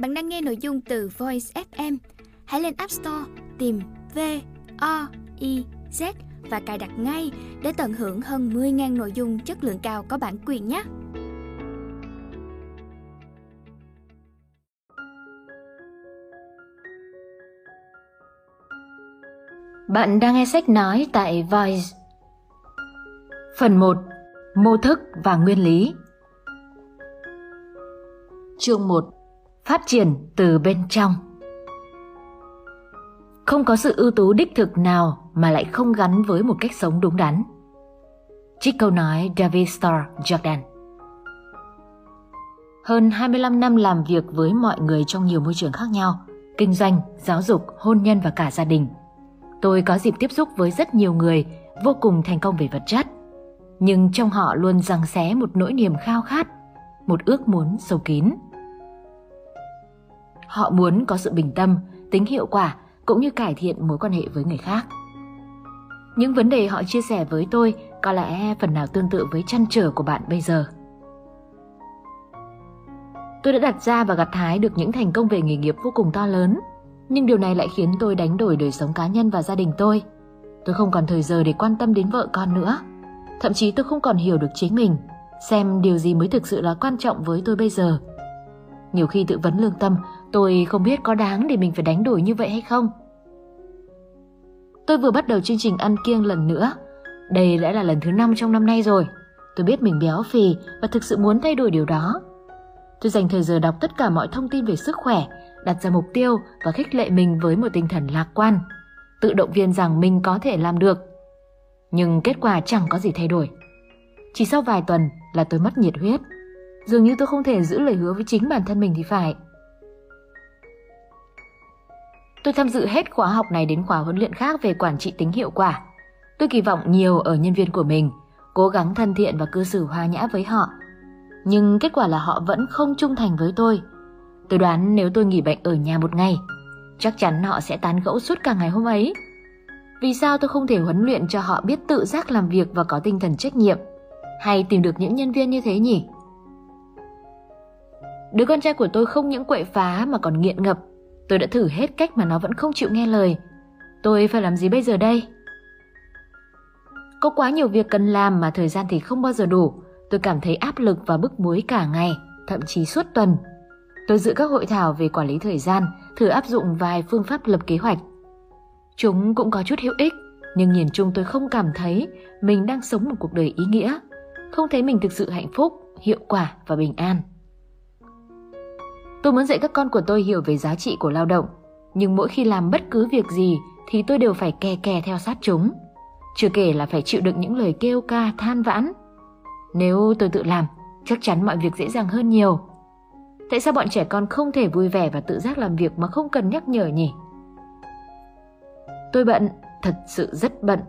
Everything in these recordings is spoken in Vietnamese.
Bạn đang nghe nội dung từ Voice FM. Hãy lên App Store, tìm V O I Z và cài đặt ngay để tận hưởng hơn 10.000 nội dung chất lượng cao có bản quyền nhé. Bạn đang nghe sách nói tại Voice. Phần 1. Mô thức và nguyên lý Chương 1 Phát triển từ bên trong Không có sự ưu tú đích thực nào mà lại không gắn với một cách sống đúng đắn. Trích câu nói David Starr Jordan Hơn 25 năm làm việc với mọi người trong nhiều môi trường khác nhau, kinh doanh, giáo dục, hôn nhân và cả gia đình. Tôi có dịp tiếp xúc với rất nhiều người vô cùng thành công về vật chất, nhưng trong họ luôn giằng xé một nỗi niềm khao khát, một ước muốn sâu kín. Họ muốn có sự bình tâm, tính hiệu quả cũng như cải thiện mối quan hệ với người khác. Những vấn đề họ chia sẻ với tôi có lẽ phần nào tương tự với chăn trở của bạn bây giờ. Tôi đã đặt ra và gặt hái được những thành công về nghề nghiệp vô cùng to lớn, nhưng điều này lại khiến tôi đánh đổi đời sống cá nhân và gia đình tôi. Tôi không còn thời giờ để quan tâm đến vợ con nữa. Thậm chí tôi không còn hiểu được chính mình, xem điều gì mới thực sự là quan trọng với tôi bây giờ. Nhiều khi tự vấn lương tâm, tôi không biết có đáng để mình phải đánh đổi như vậy hay không. Tôi vừa bắt đầu chương trình ăn kiêng lần nữa. Đây đã là lần thứ năm trong năm nay rồi. Tôi biết mình béo phì và thực sự muốn thay đổi điều đó. Tôi dành thời giờ đọc tất cả mọi thông tin về sức khỏe, đặt ra mục tiêu và khích lệ mình với một tinh thần lạc quan, tự động viên rằng mình có thể làm được. Nhưng kết quả chẳng có gì thay đổi. Chỉ sau vài tuần là tôi mất nhiệt huyết. Dường như tôi không thể giữ lời hứa với chính bản thân mình thì phải. Tôi tham dự hết khóa học này đến khóa huấn luyện khác về quản trị tính hiệu quả. Tôi kỳ vọng nhiều ở nhân viên của mình, cố gắng thân thiện và cư xử hòa nhã với họ. Nhưng kết quả là họ vẫn không trung thành với tôi. Tôi đoán nếu tôi nghỉ bệnh ở nhà một ngày, chắc chắn họ sẽ tán gẫu suốt cả ngày hôm ấy. Vì sao tôi không thể huấn luyện cho họ biết tự giác làm việc và có tinh thần trách nhiệm? Hay tìm được những nhân viên như thế nhỉ? Đứa con trai của tôi không những quậy phá mà còn nghiện ngập Tôi đã thử hết cách mà nó vẫn không chịu nghe lời. Tôi phải làm gì bây giờ đây? Có quá nhiều việc cần làm mà thời gian thì không bao giờ đủ. Tôi cảm thấy áp lực và bức bối cả ngày, thậm chí suốt tuần. Tôi dự các hội thảo về quản lý thời gian, thử áp dụng vài phương pháp lập kế hoạch. Chúng cũng có chút hữu ích, nhưng nhìn chung tôi không cảm thấy mình đang sống một cuộc đời ý nghĩa, không thấy mình thực sự hạnh phúc, hiệu quả và bình an. Tôi muốn dạy các con của tôi hiểu về giá trị của lao động, nhưng mỗi khi làm bất cứ việc gì thì tôi đều phải kè kè theo sát chúng. Chưa kể là phải chịu đựng những lời kêu ca than vãn. Nếu tôi tự làm, chắc chắn mọi việc dễ dàng hơn nhiều. Tại sao bọn trẻ con không thể vui vẻ và tự giác làm việc mà không cần nhắc nhở nhỉ? Tôi bận, thật sự rất bận.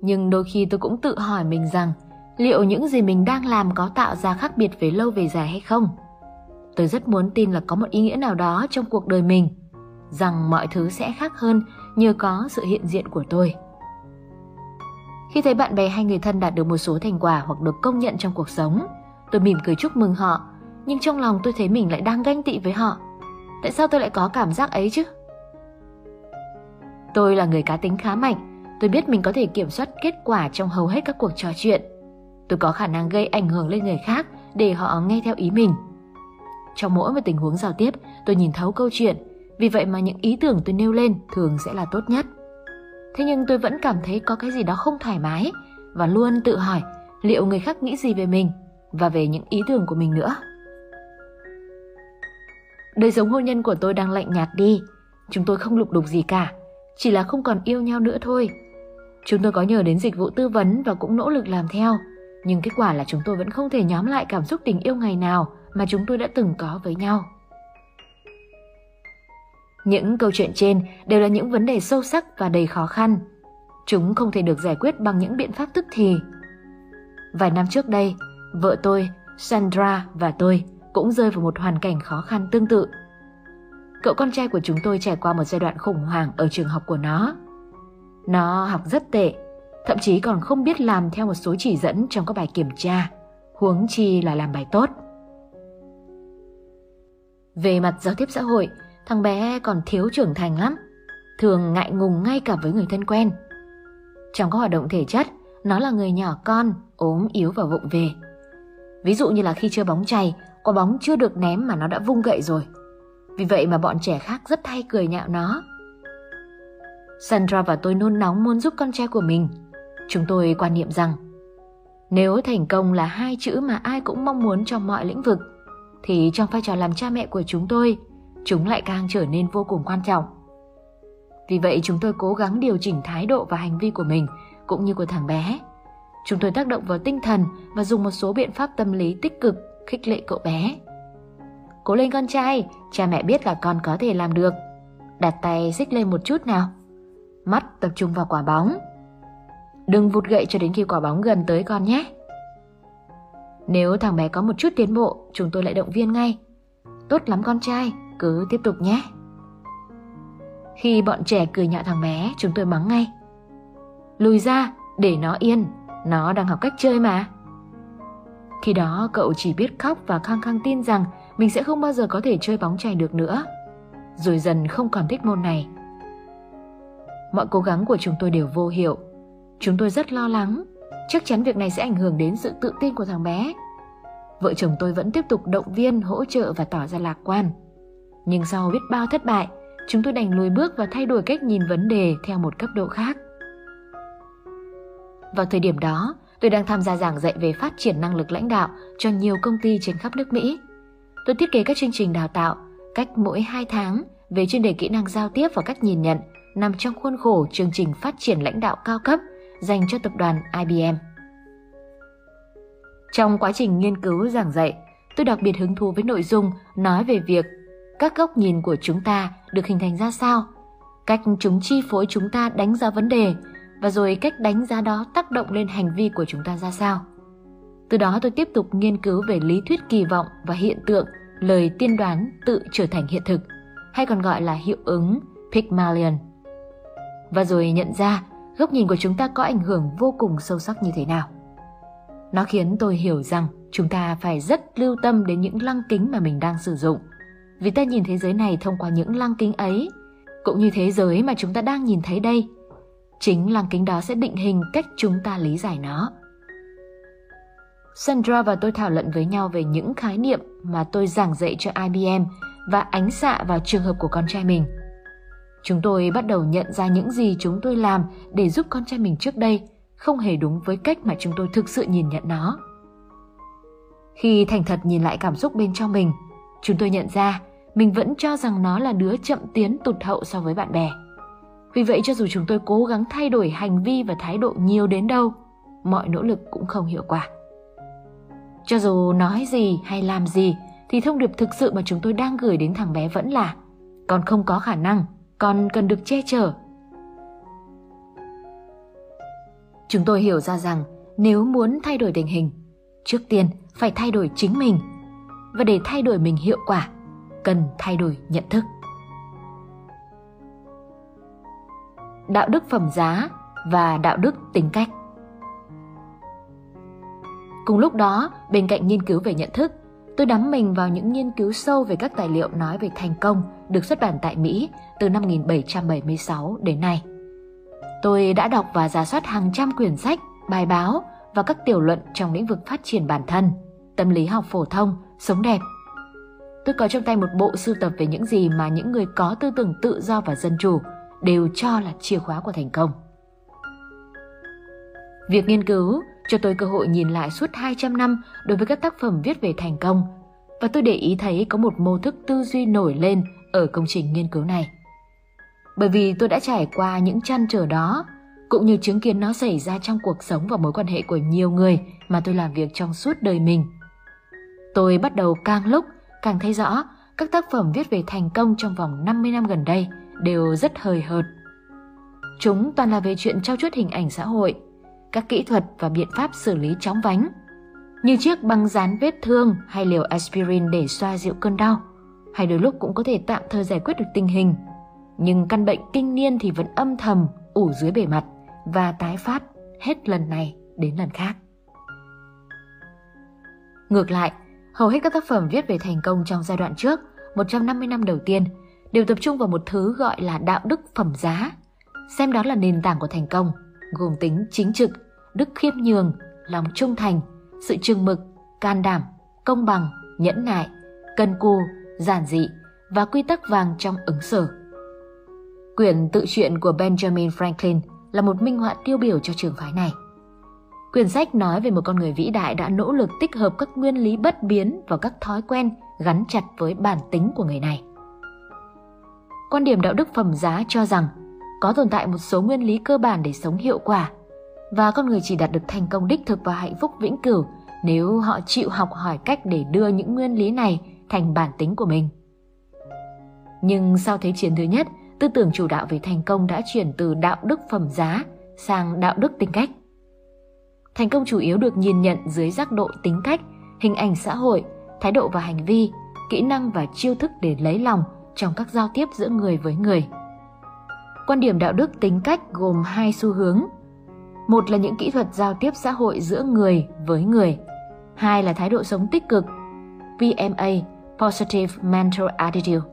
Nhưng đôi khi tôi cũng tự hỏi mình rằng liệu những gì mình đang làm có tạo ra khác biệt về lâu về dài hay không? Tôi rất muốn tin là có một ý nghĩa nào đó trong cuộc đời mình, rằng mọi thứ sẽ khác hơn nhờ có sự hiện diện của tôi. Khi thấy bạn bè hay người thân đạt được một số thành quả hoặc được công nhận trong cuộc sống, tôi mỉm cười chúc mừng họ, nhưng trong lòng tôi thấy mình lại đang ganh tị với họ. Tại sao tôi lại có cảm giác ấy chứ? Tôi là người cá tính khá mạnh, tôi biết mình có thể kiểm soát kết quả trong hầu hết các cuộc trò chuyện. Tôi có khả năng gây ảnh hưởng lên người khác để họ nghe theo ý mình. Trong mỗi một tình huống giao tiếp, tôi nhìn thấu câu chuyện, vì vậy mà những ý tưởng tôi nêu lên thường sẽ là tốt nhất. Thế nhưng tôi vẫn cảm thấy có cái gì đó không thoải mái và luôn tự hỏi liệu người khác nghĩ gì về mình và về những ý tưởng của mình nữa. Đời sống hôn nhân của tôi đang lạnh nhạt đi, chúng tôi không lục đục gì cả, chỉ là không còn yêu nhau nữa thôi. Chúng tôi có nhờ đến dịch vụ tư vấn và cũng nỗ lực làm theo, nhưng kết quả là chúng tôi vẫn không thể nhóm lại cảm xúc tình yêu ngày nào mà chúng tôi đã từng có với nhau. Những câu chuyện trên đều là những vấn đề sâu sắc và đầy khó khăn. Chúng không thể được giải quyết bằng những biện pháp tức thì. Vài năm trước đây, vợ tôi, Sandra và tôi cũng rơi vào một hoàn cảnh khó khăn tương tự. Cậu con trai của chúng tôi trải qua một giai đoạn khủng hoảng ở trường học của nó. Nó học rất tệ, thậm chí còn không biết làm theo một số chỉ dẫn trong các bài kiểm tra, huống chi là làm bài tốt. Về mặt giao tiếp xã hội, thằng bé còn thiếu trưởng thành lắm, thường ngại ngùng ngay cả với người thân quen. Trong các hoạt động thể chất, nó là người nhỏ con, ốm yếu và vụng về. Ví dụ như là khi chơi bóng chày, quả bóng chưa được ném mà nó đã vung gậy rồi. Vì vậy mà bọn trẻ khác rất hay cười nhạo nó. Sandra và tôi nôn nóng muốn giúp con trai của mình. Chúng tôi quan niệm rằng nếu thành công là hai chữ mà ai cũng mong muốn trong mọi lĩnh vực thì trong vai trò làm cha mẹ của chúng tôi, chúng lại càng trở nên vô cùng quan trọng. Vì vậy chúng tôi cố gắng điều chỉnh thái độ và hành vi của mình cũng như của thằng bé. Chúng tôi tác động vào tinh thần và dùng một số biện pháp tâm lý tích cực khích lệ cậu bé. Cố lên con trai, cha mẹ biết là con có thể làm được. Đặt tay xích lên một chút nào. Mắt tập trung vào quả bóng. Đừng vụt gậy cho đến khi quả bóng gần tới con nhé. Nếu thằng bé có một chút tiến bộ, chúng tôi lại động viên ngay. Tốt lắm con trai, cứ tiếp tục nhé. Khi bọn trẻ cười nhạo thằng bé, chúng tôi mắng ngay. Lùi ra, để nó yên, nó đang học cách chơi mà. Khi đó cậu chỉ biết khóc và khăng khăng tin rằng mình sẽ không bao giờ có thể chơi bóng chày được nữa. Rồi dần không còn thích môn này. Mọi cố gắng của chúng tôi đều vô hiệu. Chúng tôi rất lo lắng. Chắc chắn việc này sẽ ảnh hưởng đến sự tự tin của thằng bé. Vợ chồng tôi vẫn tiếp tục động viên, hỗ trợ và tỏ ra lạc quan. Nhưng sau biết bao thất bại, chúng tôi đành lùi bước và thay đổi cách nhìn vấn đề theo một cấp độ khác. Vào thời điểm đó, tôi đang tham gia giảng dạy về phát triển năng lực lãnh đạo cho nhiều công ty trên khắp nước Mỹ. Tôi thiết kế các chương trình đào tạo cách mỗi 2 tháng về chuyên đề kỹ năng giao tiếp và cách nhìn nhận nằm trong khuôn khổ chương trình phát triển lãnh đạo cao cấp dành cho tập đoàn IBM. Trong quá trình nghiên cứu giảng dạy, tôi đặc biệt hứng thú với nội dung nói về việc các góc nhìn của chúng ta được hình thành ra sao, cách chúng chi phối chúng ta đánh giá vấn đề và rồi cách đánh giá đó tác động lên hành vi của chúng ta ra sao. Từ đó tôi tiếp tục nghiên cứu về lý thuyết kỳ vọng và hiện tượng lời tiên đoán tự trở thành hiện thực, hay còn gọi là hiệu ứng Pygmalion. Và rồi nhận ra góc nhìn của chúng ta có ảnh hưởng vô cùng sâu sắc như thế nào. Nó khiến tôi hiểu rằng chúng ta phải rất lưu tâm đến những lăng kính mà mình đang sử dụng, vì ta nhìn thế giới này thông qua những lăng kính ấy, cũng như thế giới mà chúng ta đang nhìn thấy đây Chính lăng kính đó sẽ định hình cách chúng ta lý giải nó. Sandra và tôi thảo luận với nhau về những khái niệm mà tôi giảng dạy cho IBM và ánh xạ vào trường hợp của con trai mình. Chúng tôi bắt đầu nhận ra những gì chúng tôi làm để giúp con trai mình trước đây không hề đúng với cách mà chúng tôi thực sự nhìn nhận nó. Khi thành thật nhìn lại cảm xúc bên trong mình, chúng tôi nhận ra mình vẫn cho rằng nó là đứa chậm tiến tụt hậu so với bạn bè. Vì vậy cho dù chúng tôi cố gắng thay đổi hành vi và thái độ nhiều đến đâu, mọi nỗ lực cũng không hiệu quả. Cho dù nói gì hay làm gì thì thông điệp thực sự mà chúng tôi đang gửi đến thằng bé vẫn là con không có khả năng, còn cần được che chở. Chúng tôi hiểu ra rằng nếu muốn thay đổi tình hình, trước tiên phải thay đổi chính mình. Và để thay đổi mình hiệu quả, cần thay đổi nhận thức. đạo đức phẩm giá và đạo đức tính cách. Cùng lúc đó, bên cạnh nghiên cứu về nhận thức, tôi đắm mình vào những nghiên cứu sâu về các tài liệu nói về thành công được xuất bản tại Mỹ từ năm 1776 đến nay. Tôi đã đọc và giả soát hàng trăm quyển sách, bài báo và các tiểu luận trong lĩnh vực phát triển bản thân, tâm lý học phổ thông, sống đẹp. Tôi có trong tay một bộ sưu tập về những gì mà những người có tư tưởng tự do và dân chủ đều cho là chìa khóa của thành công. Việc nghiên cứu cho tôi cơ hội nhìn lại suốt 200 năm đối với các tác phẩm viết về thành công và tôi để ý thấy có một mô thức tư duy nổi lên ở công trình nghiên cứu này. Bởi vì tôi đã trải qua những chăn trở đó cũng như chứng kiến nó xảy ra trong cuộc sống và mối quan hệ của nhiều người mà tôi làm việc trong suốt đời mình. Tôi bắt đầu càng lúc càng thấy rõ các tác phẩm viết về thành công trong vòng 50 năm gần đây đều rất hời hợt. Chúng toàn là về chuyện trao chuốt hình ảnh xã hội, các kỹ thuật và biện pháp xử lý chóng vánh, như chiếc băng dán vết thương hay liều aspirin để xoa dịu cơn đau, hay đôi lúc cũng có thể tạm thời giải quyết được tình hình. Nhưng căn bệnh kinh niên thì vẫn âm thầm ủ dưới bề mặt và tái phát hết lần này đến lần khác. Ngược lại, hầu hết các tác phẩm viết về thành công trong giai đoạn trước 150 năm đầu tiên đều tập trung vào một thứ gọi là đạo đức phẩm giá, xem đó là nền tảng của thành công, gồm tính chính trực, đức khiêm nhường, lòng trung thành, sự trừng mực, can đảm, công bằng, nhẫn nại, cân cù, giản dị và quy tắc vàng trong ứng xử. Quyển tự truyện của Benjamin Franklin là một minh họa tiêu biểu cho trường phái này. Quyển sách nói về một con người vĩ đại đã nỗ lực tích hợp các nguyên lý bất biến vào các thói quen gắn chặt với bản tính của người này. Quan điểm đạo đức phẩm giá cho rằng có tồn tại một số nguyên lý cơ bản để sống hiệu quả và con người chỉ đạt được thành công đích thực và hạnh phúc vĩnh cửu nếu họ chịu học hỏi cách để đưa những nguyên lý này thành bản tính của mình. Nhưng sau Thế chiến thứ nhất, tư tưởng chủ đạo về thành công đã chuyển từ đạo đức phẩm giá sang đạo đức tính cách. Thành công chủ yếu được nhìn nhận dưới giác độ tính cách, hình ảnh xã hội, thái độ và hành vi, kỹ năng và chiêu thức để lấy lòng trong các giao tiếp giữa người với người. Quan điểm đạo đức tính cách gồm hai xu hướng. Một là những kỹ thuật giao tiếp xã hội giữa người với người. Hai là thái độ sống tích cực, PMA, Positive Mental Attitude.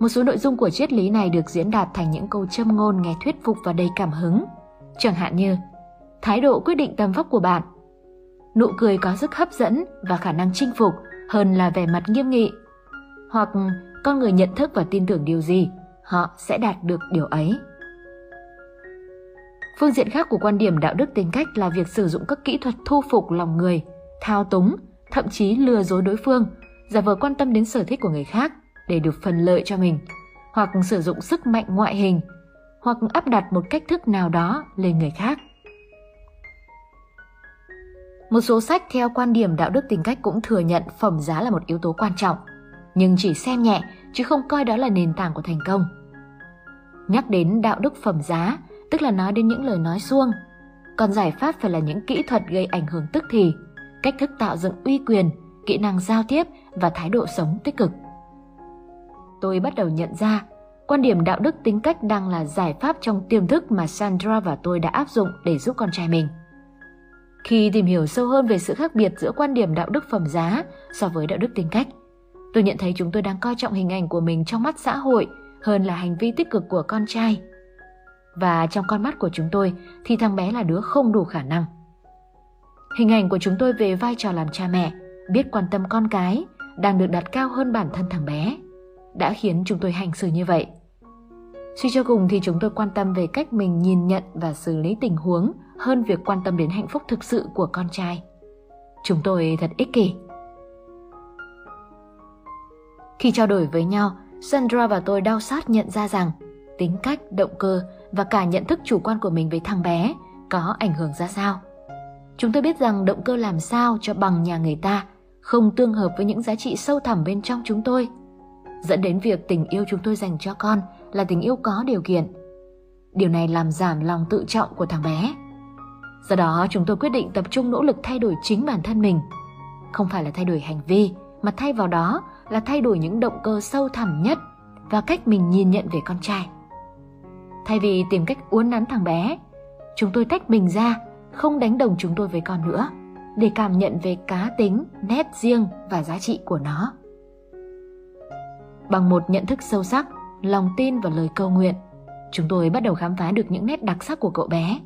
Một số nội dung của triết lý này được diễn đạt thành những câu châm ngôn nghe thuyết phục và đầy cảm hứng. Chẳng hạn như thái độ quyết định tầm vóc của bạn. Nụ cười có sức hấp dẫn và khả năng chinh phục hơn là vẻ mặt nghiêm nghị. Hoặc con người nhận thức và tin tưởng điều gì, họ sẽ đạt được điều ấy. Phương diện khác của quan điểm đạo đức tính cách là việc sử dụng các kỹ thuật thu phục lòng người, thao túng, thậm chí lừa dối đối phương, giả vờ quan tâm đến sở thích của người khác để được phần lợi cho mình, hoặc sử dụng sức mạnh ngoại hình, hoặc áp đặt một cách thức nào đó lên người khác. Một số sách theo quan điểm đạo đức tính cách cũng thừa nhận phẩm giá là một yếu tố quan trọng, nhưng chỉ xem nhẹ chứ không coi đó là nền tảng của thành công. Nhắc đến đạo đức phẩm giá, tức là nói đến những lời nói suông, còn giải pháp phải là những kỹ thuật gây ảnh hưởng tức thì, cách thức tạo dựng uy quyền, kỹ năng giao tiếp và thái độ sống tích cực. Tôi bắt đầu nhận ra, quan điểm đạo đức tính cách đang là giải pháp trong tiềm thức mà Sandra và tôi đã áp dụng để giúp con trai mình. Khi tìm hiểu sâu hơn về sự khác biệt giữa quan điểm đạo đức phẩm giá so với đạo đức tính cách, tôi nhận thấy chúng tôi đang coi trọng hình ảnh của mình trong mắt xã hội hơn là hành vi tích cực của con trai. Và trong con mắt của chúng tôi thì thằng bé là đứa không đủ khả năng. Hình ảnh của chúng tôi về vai trò làm cha mẹ, biết quan tâm con cái, đang được đặt cao hơn bản thân thằng bé, đã khiến chúng tôi hành xử như vậy. Suy cho cùng thì chúng tôi quan tâm về cách mình nhìn nhận và xử lý tình huống hơn việc quan tâm đến hạnh phúc thực sự của con trai. Chúng tôi thật ích kỷ. Khi trao đổi với nhau, Sandra và tôi đau xót nhận ra rằng tính cách, động cơ và cả nhận thức chủ quan của mình với thằng bé có ảnh hưởng ra sao. Chúng tôi biết rằng động cơ làm sao cho bằng nhà người ta không tương hợp với những giá trị sâu thẳm bên trong chúng tôi, dẫn đến việc tình yêu chúng tôi dành cho con là tình yêu có điều kiện. Điều này làm giảm lòng tự trọng của thằng bé. Do đó chúng tôi quyết định tập trung nỗ lực thay đổi chính bản thân mình. Không phải là thay đổi hành vi, mà thay vào đó là thay đổi những động cơ sâu thẳm nhất và cách mình nhìn nhận về con trai. Thay vì tìm cách uốn nắn thằng bé, chúng tôi tách mình ra, không đánh đồng chúng tôi với con nữa, để cảm nhận về cá tính, nét riêng và giá trị của nó. Bằng một nhận thức sâu sắc, lòng tin và lời cầu nguyện, chúng tôi bắt đầu khám phá được những nét đặc sắc của cậu bé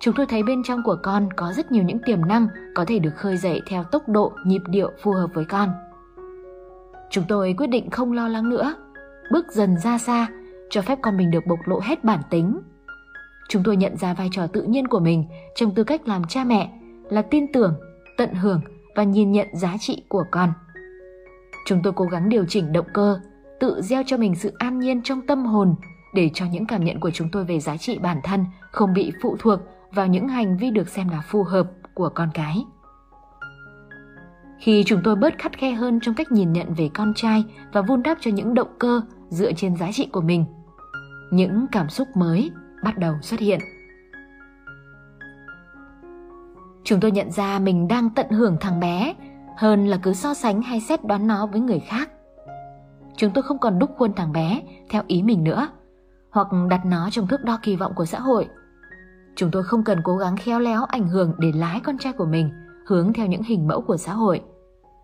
Chúng tôi thấy bên trong của con có rất nhiều những tiềm năng có thể được khơi dậy theo tốc độ, nhịp điệu phù hợp với con. Chúng tôi quyết định không lo lắng nữa, bước dần ra xa, cho phép con mình được bộc lộ hết bản tính. Chúng tôi nhận ra vai trò tự nhiên của mình trong tư cách làm cha mẹ là tin tưởng, tận hưởng và nhìn nhận giá trị của con. Chúng tôi cố gắng điều chỉnh động cơ, tự gieo cho mình sự an nhiên trong tâm hồn để cho những cảm nhận của chúng tôi về giá trị bản thân không bị phụ thuộc vào những hành vi được xem là phù hợp của con cái. Khi chúng tôi bớt khắt khe hơn trong cách nhìn nhận về con trai và vun đắp cho những động cơ dựa trên giá trị của mình, những cảm xúc mới bắt đầu xuất hiện. Chúng tôi nhận ra mình đang tận hưởng thằng bé hơn là cứ so sánh hay xét đoán nó với người khác. Chúng tôi không còn đúc khuôn thằng bé theo ý mình nữa, hoặc đặt nó trong thước đo kỳ vọng của xã hội – Chúng tôi không cần cố gắng khéo léo ảnh hưởng để lái con trai của mình hướng theo những hình mẫu của xã hội.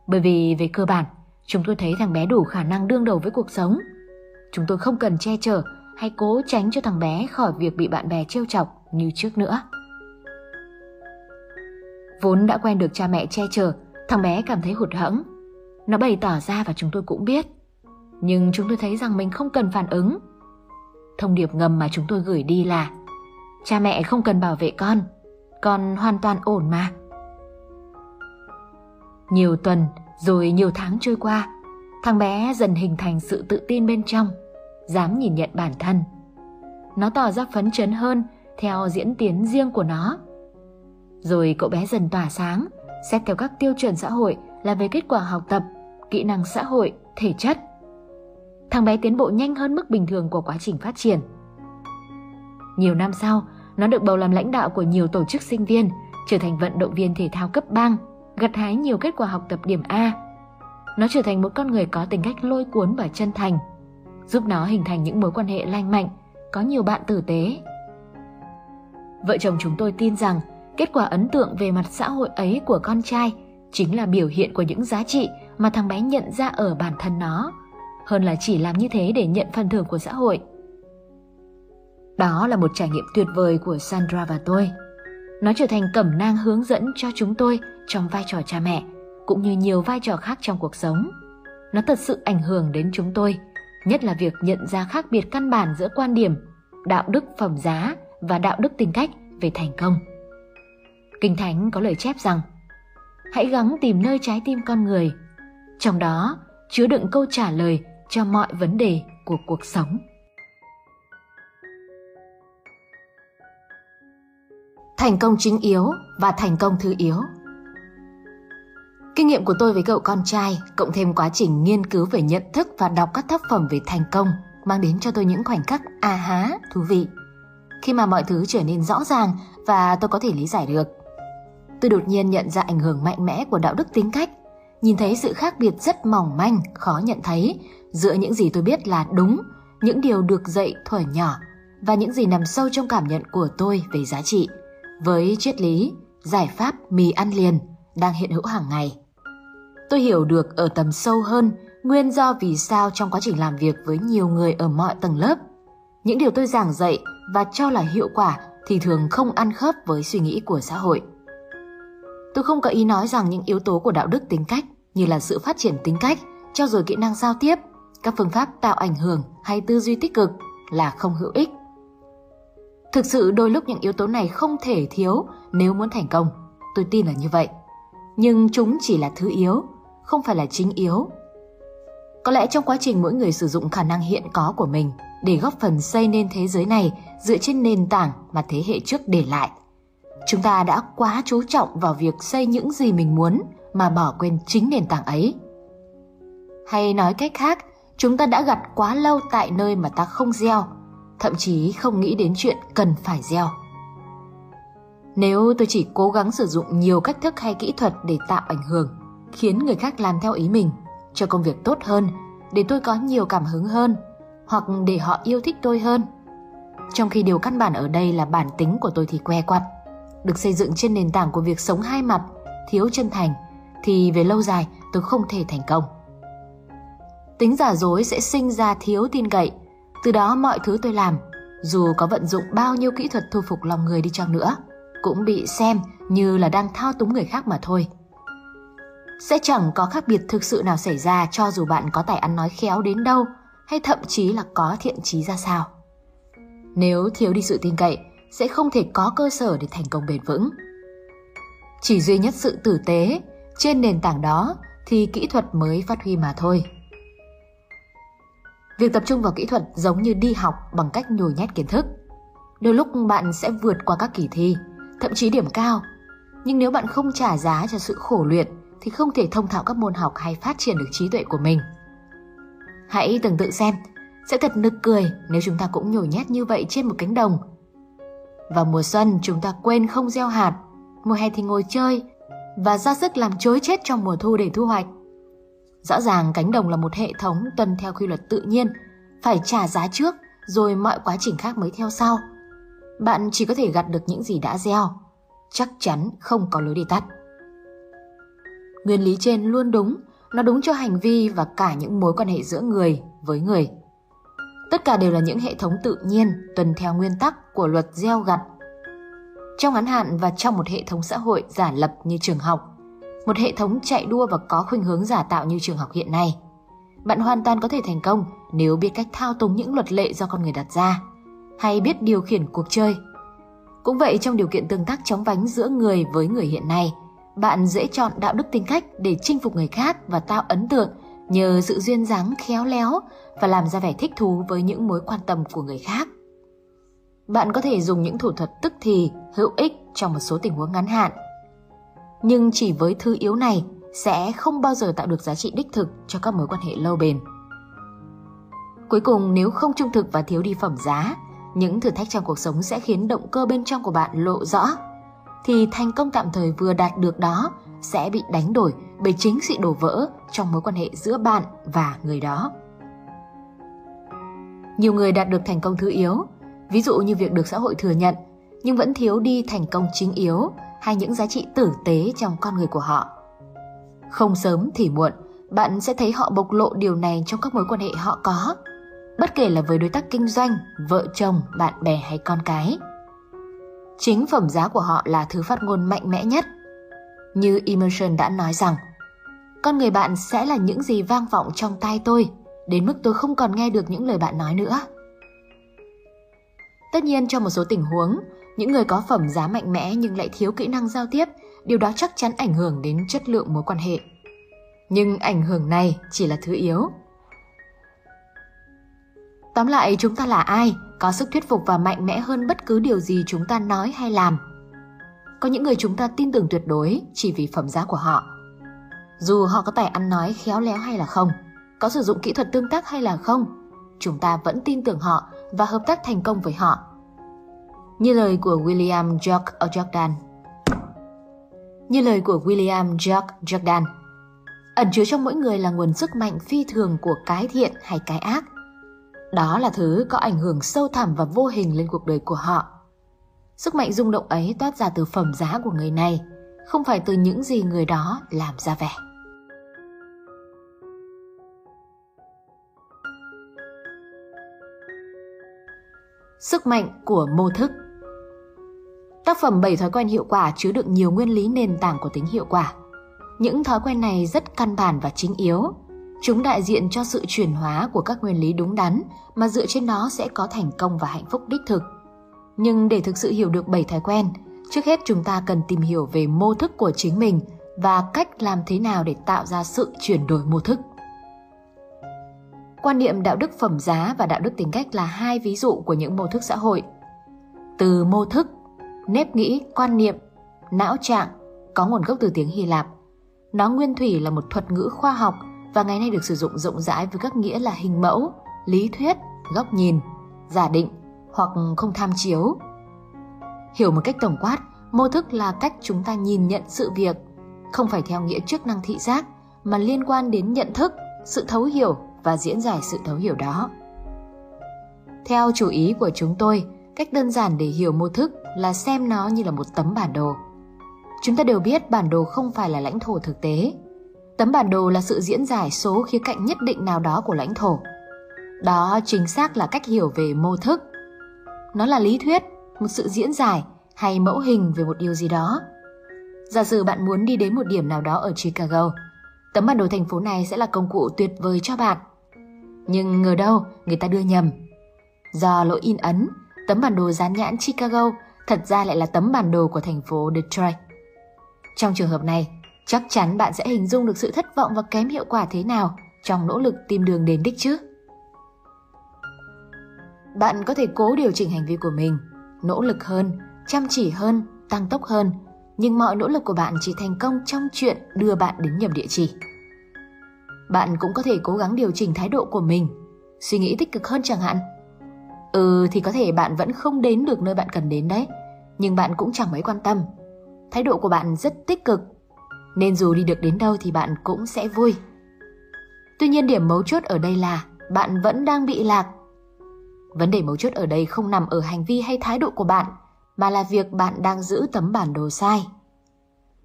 Bởi vì về cơ bản, chúng tôi thấy thằng bé đủ khả năng đương đầu với cuộc sống. Chúng tôi không cần che chở hay cố tránh cho thằng bé khỏi việc bị bạn bè trêu chọc như trước nữa. Vốn đã quen được cha mẹ che chở, thằng bé cảm thấy hụt hẫng. Nó bày tỏ ra và chúng tôi cũng biết. Nhưng chúng tôi thấy rằng mình không cần phản ứng. Thông điệp ngầm mà chúng tôi gửi đi là Cha mẹ không cần bảo vệ con, con hoàn toàn ổn mà. Nhiều tuần rồi nhiều tháng trôi qua, thằng bé dần hình thành sự tự tin bên trong, dám nhìn nhận bản thân. Nó tỏ ra phấn chấn hơn theo diễn tiến riêng của nó. Rồi cậu bé dần tỏa sáng, xét theo các tiêu chuẩn xã hội là về kết quả học tập, kỹ năng xã hội, thể chất. Thằng bé tiến bộ nhanh hơn mức bình thường của quá trình phát triển. Nhiều năm sau, nó được bầu làm lãnh đạo của nhiều tổ chức sinh viên, trở thành vận động viên thể thao cấp bang, gặt hái nhiều kết quả học tập điểm A. Nó trở thành một con người có tính cách lôi cuốn và chân thành, giúp nó hình thành những mối quan hệ lành mạnh, có nhiều bạn tử tế. Vợ chồng chúng tôi tin rằng kết quả ấn tượng về mặt xã hội ấy của con trai chính là biểu hiện của những giá trị mà thằng bé nhận ra ở bản thân nó, hơn là chỉ làm như thế để nhận phần thưởng của xã hội. Đó là một trải nghiệm tuyệt vời của Sandra và tôi. Nó trở thành cẩm nang hướng dẫn cho chúng tôi trong vai trò cha mẹ, cũng như nhiều vai trò khác trong cuộc sống. Nó thật sự ảnh hưởng đến chúng tôi, nhất là việc nhận ra khác biệt căn bản giữa quan điểm, đạo đức phẩm giá và đạo đức tính cách về thành công. Kinh Thánh có lời chép rằng Hãy gắng tìm nơi trái tim con người, trong đó chứa đựng câu trả lời cho mọi vấn đề của cuộc sống. thành công chính yếu và thành công thứ yếu. Kinh nghiệm của tôi với cậu con trai, cộng thêm quá trình nghiên cứu về nhận thức và đọc các tác phẩm về thành công, mang đến cho tôi những khoảnh khắc a há thú vị. Khi mà mọi thứ trở nên rõ ràng và tôi có thể lý giải được. Tôi đột nhiên nhận ra ảnh hưởng mạnh mẽ của đạo đức tính cách, nhìn thấy sự khác biệt rất mỏng manh, khó nhận thấy giữa những gì tôi biết là đúng, những điều được dạy thuở nhỏ và những gì nằm sâu trong cảm nhận của tôi về giá trị với triết lý giải pháp mì ăn liền đang hiện hữu hàng ngày. Tôi hiểu được ở tầm sâu hơn nguyên do vì sao trong quá trình làm việc với nhiều người ở mọi tầng lớp, những điều tôi giảng dạy và cho là hiệu quả thì thường không ăn khớp với suy nghĩ của xã hội. Tôi không có ý nói rằng những yếu tố của đạo đức tính cách như là sự phát triển tính cách, cho rồi kỹ năng giao tiếp, các phương pháp tạo ảnh hưởng hay tư duy tích cực là không hữu ích Thực sự đôi lúc những yếu tố này không thể thiếu nếu muốn thành công. Tôi tin là như vậy. Nhưng chúng chỉ là thứ yếu, không phải là chính yếu. Có lẽ trong quá trình mỗi người sử dụng khả năng hiện có của mình để góp phần xây nên thế giới này dựa trên nền tảng mà thế hệ trước để lại. Chúng ta đã quá chú trọng vào việc xây những gì mình muốn mà bỏ quên chính nền tảng ấy. Hay nói cách khác, chúng ta đã gặt quá lâu tại nơi mà ta không gieo thậm chí không nghĩ đến chuyện cần phải gieo. Nếu tôi chỉ cố gắng sử dụng nhiều cách thức hay kỹ thuật để tạo ảnh hưởng, khiến người khác làm theo ý mình, cho công việc tốt hơn, để tôi có nhiều cảm hứng hơn, hoặc để họ yêu thích tôi hơn. Trong khi điều căn bản ở đây là bản tính của tôi thì que quặt, được xây dựng trên nền tảng của việc sống hai mặt, thiếu chân thành, thì về lâu dài tôi không thể thành công. Tính giả dối sẽ sinh ra thiếu tin cậy, từ đó mọi thứ tôi làm, dù có vận dụng bao nhiêu kỹ thuật thu phục lòng người đi chăng nữa, cũng bị xem như là đang thao túng người khác mà thôi. Sẽ chẳng có khác biệt thực sự nào xảy ra cho dù bạn có tài ăn nói khéo đến đâu hay thậm chí là có thiện trí ra sao. Nếu thiếu đi sự tin cậy, sẽ không thể có cơ sở để thành công bền vững. Chỉ duy nhất sự tử tế, trên nền tảng đó thì kỹ thuật mới phát huy mà thôi. Việc tập trung vào kỹ thuật giống như đi học bằng cách nhồi nhét kiến thức. Đôi lúc bạn sẽ vượt qua các kỳ thi, thậm chí điểm cao. Nhưng nếu bạn không trả giá cho sự khổ luyện thì không thể thông thạo các môn học hay phát triển được trí tuệ của mình. Hãy tưởng tượng xem, sẽ thật nực cười nếu chúng ta cũng nhồi nhét như vậy trên một cánh đồng. Vào mùa xuân chúng ta quên không gieo hạt, mùa hè thì ngồi chơi và ra sức làm chối chết trong mùa thu để thu hoạch. Rõ ràng cánh đồng là một hệ thống tuân theo quy luật tự nhiên, phải trả giá trước rồi mọi quá trình khác mới theo sau. Bạn chỉ có thể gặt được những gì đã gieo, chắc chắn không có lối đi tắt. Nguyên lý trên luôn đúng nó đúng cho hành vi và cả những mối quan hệ giữa người với người. Tất cả đều là những hệ thống tự nhiên tuân theo nguyên tắc của luật gieo gặt. Trong ngắn hạn và trong một hệ thống xã hội giả lập như trường học, một hệ thống chạy đua và có khuynh hướng giả tạo như trường học hiện nay, bạn hoàn toàn có thể thành công nếu biết cách thao túng những luật lệ do con người đặt ra, hay biết điều khiển cuộc chơi. Cũng vậy trong điều kiện tương tác chóng vánh giữa người với người hiện nay, bạn dễ chọn đạo đức tính cách để chinh phục người khác và tạo ấn tượng nhờ sự duyên dáng khéo léo và làm ra vẻ thích thú với những mối quan tâm của người khác. Bạn có thể dùng những thủ thuật tức thì hữu ích trong một số tình huống ngắn hạn. Nhưng chỉ với thứ yếu này sẽ không bao giờ tạo được giá trị đích thực cho các mối quan hệ lâu bền. Cuối cùng nếu không trung thực và thiếu đi phẩm giá, những thử thách trong cuộc sống sẽ khiến động cơ bên trong của bạn lộ rõ thì thành công tạm thời vừa đạt được đó sẽ bị đánh đổi bởi chính sự đổ vỡ trong mối quan hệ giữa bạn và người đó. Nhiều người đạt được thành công thứ yếu, ví dụ như việc được xã hội thừa nhận, nhưng vẫn thiếu đi thành công chính yếu hay những giá trị tử tế trong con người của họ. Không sớm thì muộn, bạn sẽ thấy họ bộc lộ điều này trong các mối quan hệ họ có, bất kể là với đối tác kinh doanh, vợ chồng, bạn bè hay con cái. Chính phẩm giá của họ là thứ phát ngôn mạnh mẽ nhất. Như Emerson đã nói rằng, con người bạn sẽ là những gì vang vọng trong tai tôi, đến mức tôi không còn nghe được những lời bạn nói nữa. Tất nhiên trong một số tình huống, những người có phẩm giá mạnh mẽ nhưng lại thiếu kỹ năng giao tiếp, điều đó chắc chắn ảnh hưởng đến chất lượng mối quan hệ. Nhưng ảnh hưởng này chỉ là thứ yếu. Tóm lại chúng ta là ai có sức thuyết phục và mạnh mẽ hơn bất cứ điều gì chúng ta nói hay làm. Có những người chúng ta tin tưởng tuyệt đối chỉ vì phẩm giá của họ. Dù họ có tài ăn nói khéo léo hay là không, có sử dụng kỹ thuật tương tác hay là không, chúng ta vẫn tin tưởng họ và hợp tác thành công với họ. Như lời của William Jock Jordan. Như lời của William Jock Jordan, ẩn chứa trong mỗi người là nguồn sức mạnh phi thường của cái thiện hay cái ác đó là thứ có ảnh hưởng sâu thẳm và vô hình lên cuộc đời của họ. Sức mạnh rung động ấy toát ra từ phẩm giá của người này, không phải từ những gì người đó làm ra vẻ. Sức mạnh của mô thức Tác phẩm 7 thói quen hiệu quả chứa đựng nhiều nguyên lý nền tảng của tính hiệu quả. Những thói quen này rất căn bản và chính yếu, Chúng đại diện cho sự chuyển hóa của các nguyên lý đúng đắn mà dựa trên đó sẽ có thành công và hạnh phúc đích thực. Nhưng để thực sự hiểu được 7 thói quen, trước hết chúng ta cần tìm hiểu về mô thức của chính mình và cách làm thế nào để tạo ra sự chuyển đổi mô thức. Quan niệm đạo đức phẩm giá và đạo đức tính cách là hai ví dụ của những mô thức xã hội. Từ mô thức, nếp nghĩ, quan niệm, não trạng có nguồn gốc từ tiếng Hy Lạp. Nó nguyên thủy là một thuật ngữ khoa học – và ngày nay được sử dụng rộng rãi với các nghĩa là hình mẫu, lý thuyết, góc nhìn, giả định hoặc không tham chiếu. Hiểu một cách tổng quát, mô thức là cách chúng ta nhìn nhận sự việc, không phải theo nghĩa chức năng thị giác mà liên quan đến nhận thức, sự thấu hiểu và diễn giải sự thấu hiểu đó. Theo chủ ý của chúng tôi, cách đơn giản để hiểu mô thức là xem nó như là một tấm bản đồ. Chúng ta đều biết bản đồ không phải là lãnh thổ thực tế, Tấm bản đồ là sự diễn giải số khía cạnh nhất định nào đó của lãnh thổ. Đó chính xác là cách hiểu về mô thức. Nó là lý thuyết, một sự diễn giải hay mẫu hình về một điều gì đó. Giả sử bạn muốn đi đến một điểm nào đó ở Chicago, tấm bản đồ thành phố này sẽ là công cụ tuyệt vời cho bạn. Nhưng ngờ đâu người ta đưa nhầm. Do lỗi in ấn, tấm bản đồ dán nhãn Chicago thật ra lại là tấm bản đồ của thành phố Detroit. Trong trường hợp này, Chắc chắn bạn sẽ hình dung được sự thất vọng và kém hiệu quả thế nào trong nỗ lực tìm đường đến đích chứ. Bạn có thể cố điều chỉnh hành vi của mình, nỗ lực hơn, chăm chỉ hơn, tăng tốc hơn, nhưng mọi nỗ lực của bạn chỉ thành công trong chuyện đưa bạn đến nhầm địa chỉ. Bạn cũng có thể cố gắng điều chỉnh thái độ của mình, suy nghĩ tích cực hơn chẳng hạn. Ừ thì có thể bạn vẫn không đến được nơi bạn cần đến đấy, nhưng bạn cũng chẳng mấy quan tâm. Thái độ của bạn rất tích cực nên dù đi được đến đâu thì bạn cũng sẽ vui. Tuy nhiên điểm mấu chốt ở đây là bạn vẫn đang bị lạc. Vấn đề mấu chốt ở đây không nằm ở hành vi hay thái độ của bạn, mà là việc bạn đang giữ tấm bản đồ sai.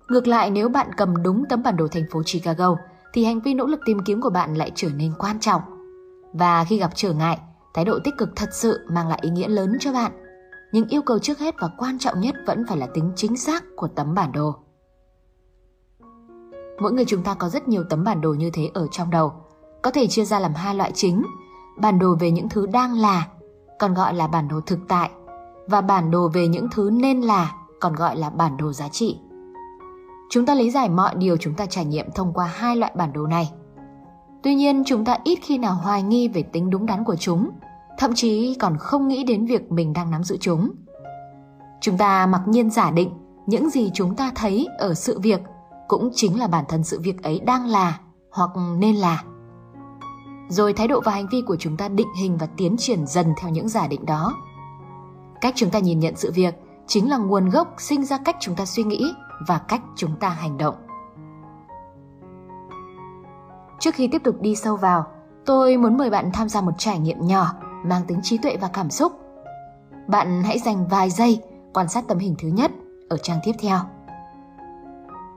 Ngược lại nếu bạn cầm đúng tấm bản đồ thành phố Chicago thì hành vi nỗ lực tìm kiếm của bạn lại trở nên quan trọng. Và khi gặp trở ngại, thái độ tích cực thật sự mang lại ý nghĩa lớn cho bạn. Nhưng yêu cầu trước hết và quan trọng nhất vẫn phải là tính chính xác của tấm bản đồ. Mỗi người chúng ta có rất nhiều tấm bản đồ như thế ở trong đầu. Có thể chia ra làm hai loại chính. Bản đồ về những thứ đang là, còn gọi là bản đồ thực tại. Và bản đồ về những thứ nên là, còn gọi là bản đồ giá trị. Chúng ta lý giải mọi điều chúng ta trải nghiệm thông qua hai loại bản đồ này. Tuy nhiên, chúng ta ít khi nào hoài nghi về tính đúng đắn của chúng, thậm chí còn không nghĩ đến việc mình đang nắm giữ chúng. Chúng ta mặc nhiên giả định những gì chúng ta thấy ở sự việc cũng chính là bản thân sự việc ấy đang là hoặc nên là. Rồi thái độ và hành vi của chúng ta định hình và tiến triển dần theo những giả định đó. Cách chúng ta nhìn nhận sự việc chính là nguồn gốc sinh ra cách chúng ta suy nghĩ và cách chúng ta hành động. Trước khi tiếp tục đi sâu vào, tôi muốn mời bạn tham gia một trải nghiệm nhỏ mang tính trí tuệ và cảm xúc. Bạn hãy dành vài giây quan sát tấm hình thứ nhất ở trang tiếp theo.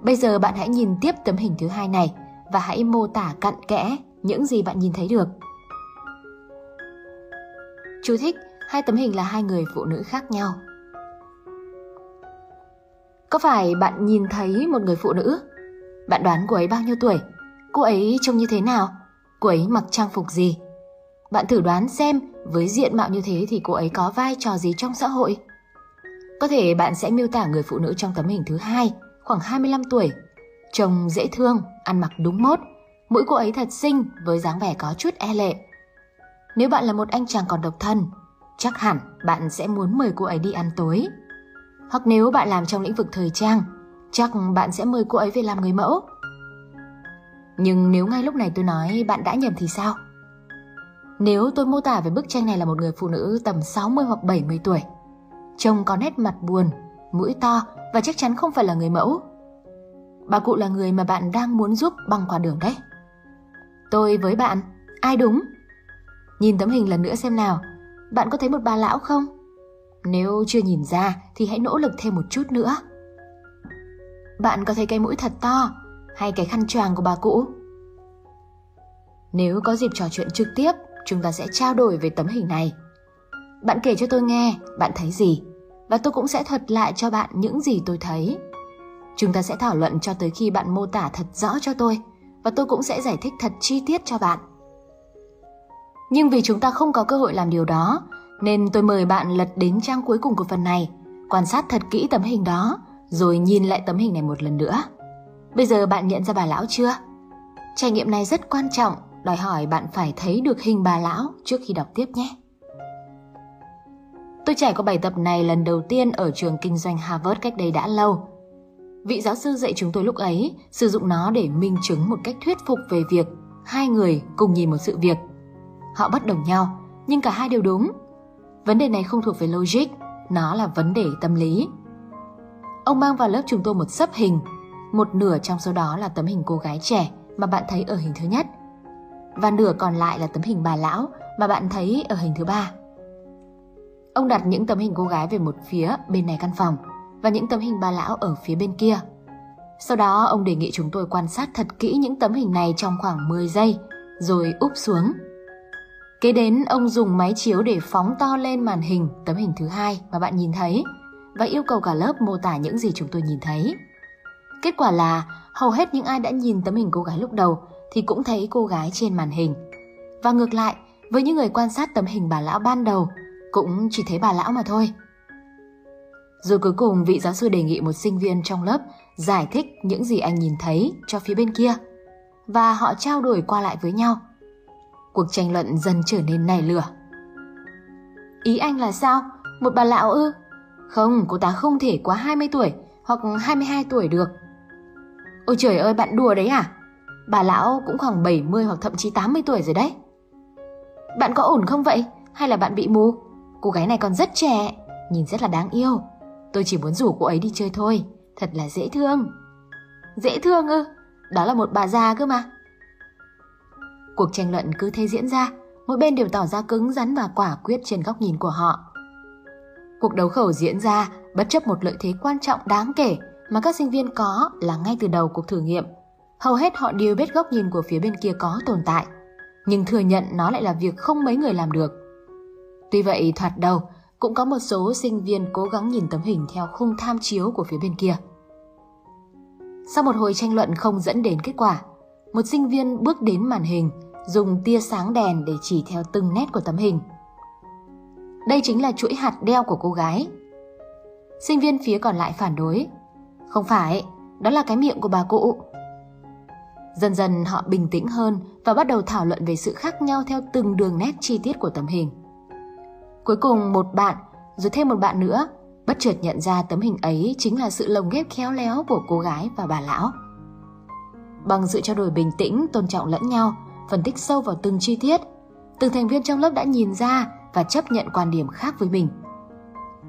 Bây giờ bạn hãy nhìn tiếp tấm hình thứ hai này và hãy mô tả cặn kẽ những gì bạn nhìn thấy được. Chú thích, hai tấm hình là hai người phụ nữ khác nhau. Có phải bạn nhìn thấy một người phụ nữ? Bạn đoán cô ấy bao nhiêu tuổi? Cô ấy trông như thế nào? Cô ấy mặc trang phục gì? Bạn thử đoán xem với diện mạo như thế thì cô ấy có vai trò gì trong xã hội? Có thể bạn sẽ miêu tả người phụ nữ trong tấm hình thứ hai, khoảng 25 tuổi. Trông dễ thương, ăn mặc đúng mốt, mũi cô ấy thật xinh với dáng vẻ có chút e lệ. Nếu bạn là một anh chàng còn độc thân, chắc hẳn bạn sẽ muốn mời cô ấy đi ăn tối. Hoặc nếu bạn làm trong lĩnh vực thời trang, chắc bạn sẽ mời cô ấy về làm người mẫu. Nhưng nếu ngay lúc này tôi nói bạn đã nhầm thì sao? Nếu tôi mô tả về bức tranh này là một người phụ nữ tầm 60 hoặc 70 tuổi, trông có nét mặt buồn, mũi to và chắc chắn không phải là người mẫu. Bà cụ là người mà bạn đang muốn giúp băng qua đường đấy. Tôi với bạn, ai đúng? Nhìn tấm hình lần nữa xem nào, bạn có thấy một bà lão không? Nếu chưa nhìn ra thì hãy nỗ lực thêm một chút nữa. Bạn có thấy cái mũi thật to hay cái khăn choàng của bà cụ? Nếu có dịp trò chuyện trực tiếp, chúng ta sẽ trao đổi về tấm hình này. Bạn kể cho tôi nghe bạn thấy gì và tôi cũng sẽ thuật lại cho bạn những gì tôi thấy. Chúng ta sẽ thảo luận cho tới khi bạn mô tả thật rõ cho tôi và tôi cũng sẽ giải thích thật chi tiết cho bạn. Nhưng vì chúng ta không có cơ hội làm điều đó, nên tôi mời bạn lật đến trang cuối cùng của phần này, quan sát thật kỹ tấm hình đó, rồi nhìn lại tấm hình này một lần nữa. Bây giờ bạn nhận ra bà lão chưa? Trải nghiệm này rất quan trọng, đòi hỏi bạn phải thấy được hình bà lão trước khi đọc tiếp nhé. Tôi trải qua bài tập này lần đầu tiên ở trường kinh doanh Harvard cách đây đã lâu. Vị giáo sư dạy chúng tôi lúc ấy sử dụng nó để minh chứng một cách thuyết phục về việc hai người cùng nhìn một sự việc. Họ bất đồng nhau, nhưng cả hai đều đúng. Vấn đề này không thuộc về logic, nó là vấn đề tâm lý. Ông mang vào lớp chúng tôi một sấp hình, một nửa trong số đó là tấm hình cô gái trẻ mà bạn thấy ở hình thứ nhất, và nửa còn lại là tấm hình bà lão mà bạn thấy ở hình thứ ba. Ông đặt những tấm hình cô gái về một phía bên này căn phòng và những tấm hình bà lão ở phía bên kia. Sau đó ông đề nghị chúng tôi quan sát thật kỹ những tấm hình này trong khoảng 10 giây rồi úp xuống. Kế đến ông dùng máy chiếu để phóng to lên màn hình tấm hình thứ hai mà bạn nhìn thấy và yêu cầu cả lớp mô tả những gì chúng tôi nhìn thấy. Kết quả là hầu hết những ai đã nhìn tấm hình cô gái lúc đầu thì cũng thấy cô gái trên màn hình. Và ngược lại, với những người quan sát tấm hình bà lão ban đầu cũng chỉ thấy bà lão mà thôi. Rồi cuối cùng vị giáo sư đề nghị một sinh viên trong lớp giải thích những gì anh nhìn thấy cho phía bên kia. Và họ trao đổi qua lại với nhau. Cuộc tranh luận dần trở nên nảy lửa. Ý anh là sao? Một bà lão ư? Không, cô ta không thể quá 20 tuổi hoặc 22 tuổi được. Ôi trời ơi, bạn đùa đấy à? Bà lão cũng khoảng 70 hoặc thậm chí 80 tuổi rồi đấy. Bạn có ổn không vậy? Hay là bạn bị mù? Cô gái này còn rất trẻ, nhìn rất là đáng yêu. Tôi chỉ muốn rủ cô ấy đi chơi thôi, thật là dễ thương. Dễ thương ư? Đó là một bà già cơ mà. Cuộc tranh luận cứ thế diễn ra, mỗi bên đều tỏ ra cứng rắn và quả quyết trên góc nhìn của họ. Cuộc đấu khẩu diễn ra bất chấp một lợi thế quan trọng đáng kể mà các sinh viên có là ngay từ đầu cuộc thử nghiệm. Hầu hết họ đều biết góc nhìn của phía bên kia có tồn tại, nhưng thừa nhận nó lại là việc không mấy người làm được. Tuy vậy, thoạt đầu cũng có một số sinh viên cố gắng nhìn tấm hình theo khung tham chiếu của phía bên kia. Sau một hồi tranh luận không dẫn đến kết quả, một sinh viên bước đến màn hình, dùng tia sáng đèn để chỉ theo từng nét của tấm hình. Đây chính là chuỗi hạt đeo của cô gái. Sinh viên phía còn lại phản đối. Không phải, đó là cái miệng của bà cụ. Dần dần họ bình tĩnh hơn và bắt đầu thảo luận về sự khác nhau theo từng đường nét chi tiết của tấm hình. Cuối cùng một bạn, rồi thêm một bạn nữa, bất chợt nhận ra tấm hình ấy chính là sự lồng ghép khéo léo của cô gái và bà lão. Bằng sự trao đổi bình tĩnh, tôn trọng lẫn nhau, phân tích sâu vào từng chi tiết, từng thành viên trong lớp đã nhìn ra và chấp nhận quan điểm khác với mình.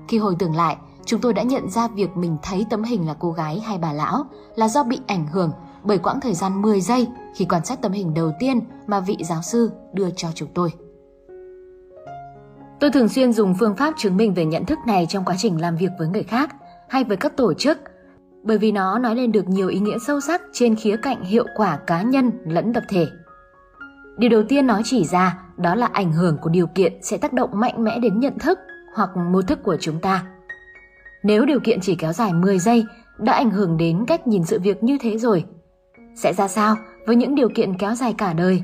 Khi hồi tưởng lại, chúng tôi đã nhận ra việc mình thấy tấm hình là cô gái hay bà lão là do bị ảnh hưởng bởi quãng thời gian 10 giây khi quan sát tấm hình đầu tiên mà vị giáo sư đưa cho chúng tôi. Tôi thường xuyên dùng phương pháp chứng minh về nhận thức này trong quá trình làm việc với người khác hay với các tổ chức, bởi vì nó nói lên được nhiều ý nghĩa sâu sắc trên khía cạnh hiệu quả cá nhân lẫn tập thể. Điều đầu tiên nó chỉ ra đó là ảnh hưởng của điều kiện sẽ tác động mạnh mẽ đến nhận thức hoặc mô thức của chúng ta. Nếu điều kiện chỉ kéo dài 10 giây đã ảnh hưởng đến cách nhìn sự việc như thế rồi, sẽ ra sao với những điều kiện kéo dài cả đời?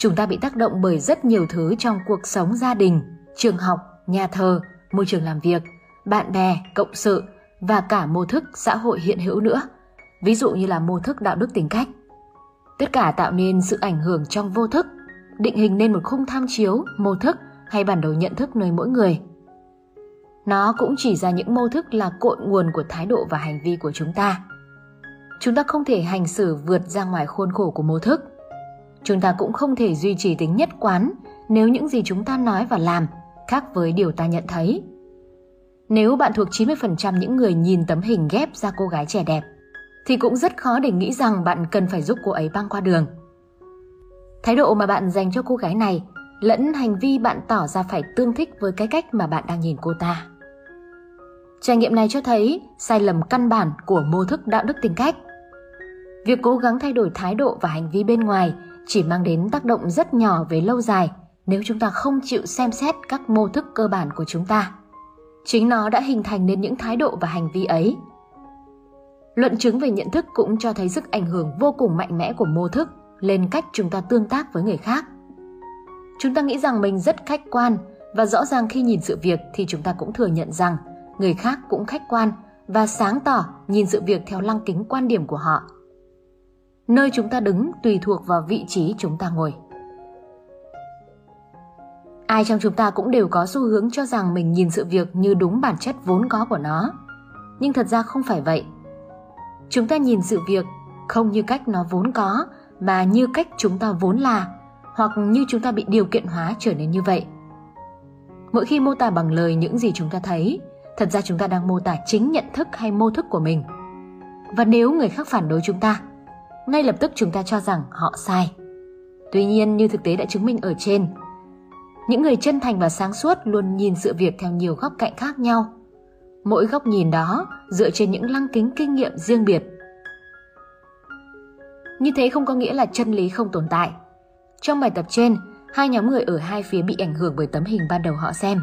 Chúng ta bị tác động bởi rất nhiều thứ trong cuộc sống gia đình, trường học, nhà thờ, môi trường làm việc, bạn bè, cộng sự và cả mô thức xã hội hiện hữu nữa. Ví dụ như là mô thức đạo đức tính cách. Tất cả tạo nên sự ảnh hưởng trong vô thức, định hình nên một khung tham chiếu, mô thức hay bản đồ nhận thức nơi mỗi người. Nó cũng chỉ ra những mô thức là cội nguồn của thái độ và hành vi của chúng ta. Chúng ta không thể hành xử vượt ra ngoài khuôn khổ của mô thức. Chúng ta cũng không thể duy trì tính nhất quán nếu những gì chúng ta nói và làm khác với điều ta nhận thấy. Nếu bạn thuộc 90% những người nhìn tấm hình ghép ra cô gái trẻ đẹp, thì cũng rất khó để nghĩ rằng bạn cần phải giúp cô ấy băng qua đường. Thái độ mà bạn dành cho cô gái này lẫn hành vi bạn tỏ ra phải tương thích với cái cách mà bạn đang nhìn cô ta. Trải nghiệm này cho thấy sai lầm căn bản của mô thức đạo đức tính cách. Việc cố gắng thay đổi thái độ và hành vi bên ngoài chỉ mang đến tác động rất nhỏ về lâu dài nếu chúng ta không chịu xem xét các mô thức cơ bản của chúng ta. Chính nó đã hình thành nên những thái độ và hành vi ấy. Luận chứng về nhận thức cũng cho thấy sức ảnh hưởng vô cùng mạnh mẽ của mô thức lên cách chúng ta tương tác với người khác. Chúng ta nghĩ rằng mình rất khách quan và rõ ràng khi nhìn sự việc thì chúng ta cũng thừa nhận rằng người khác cũng khách quan và sáng tỏ nhìn sự việc theo lăng kính quan điểm của họ. Nơi chúng ta đứng tùy thuộc vào vị trí chúng ta ngồi. Ai trong chúng ta cũng đều có xu hướng cho rằng mình nhìn sự việc như đúng bản chất vốn có của nó. Nhưng thật ra không phải vậy. Chúng ta nhìn sự việc không như cách nó vốn có mà như cách chúng ta vốn là hoặc như chúng ta bị điều kiện hóa trở nên như vậy. Mỗi khi mô tả bằng lời những gì chúng ta thấy, thật ra chúng ta đang mô tả chính nhận thức hay mô thức của mình. Và nếu người khác phản đối chúng ta, ngay lập tức chúng ta cho rằng họ sai. Tuy nhiên như thực tế đã chứng minh ở trên, những người chân thành và sáng suốt luôn nhìn sự việc theo nhiều góc cạnh khác nhau. Mỗi góc nhìn đó dựa trên những lăng kính kinh nghiệm riêng biệt. Như thế không có nghĩa là chân lý không tồn tại. Trong bài tập trên, hai nhóm người ở hai phía bị ảnh hưởng bởi tấm hình ban đầu họ xem.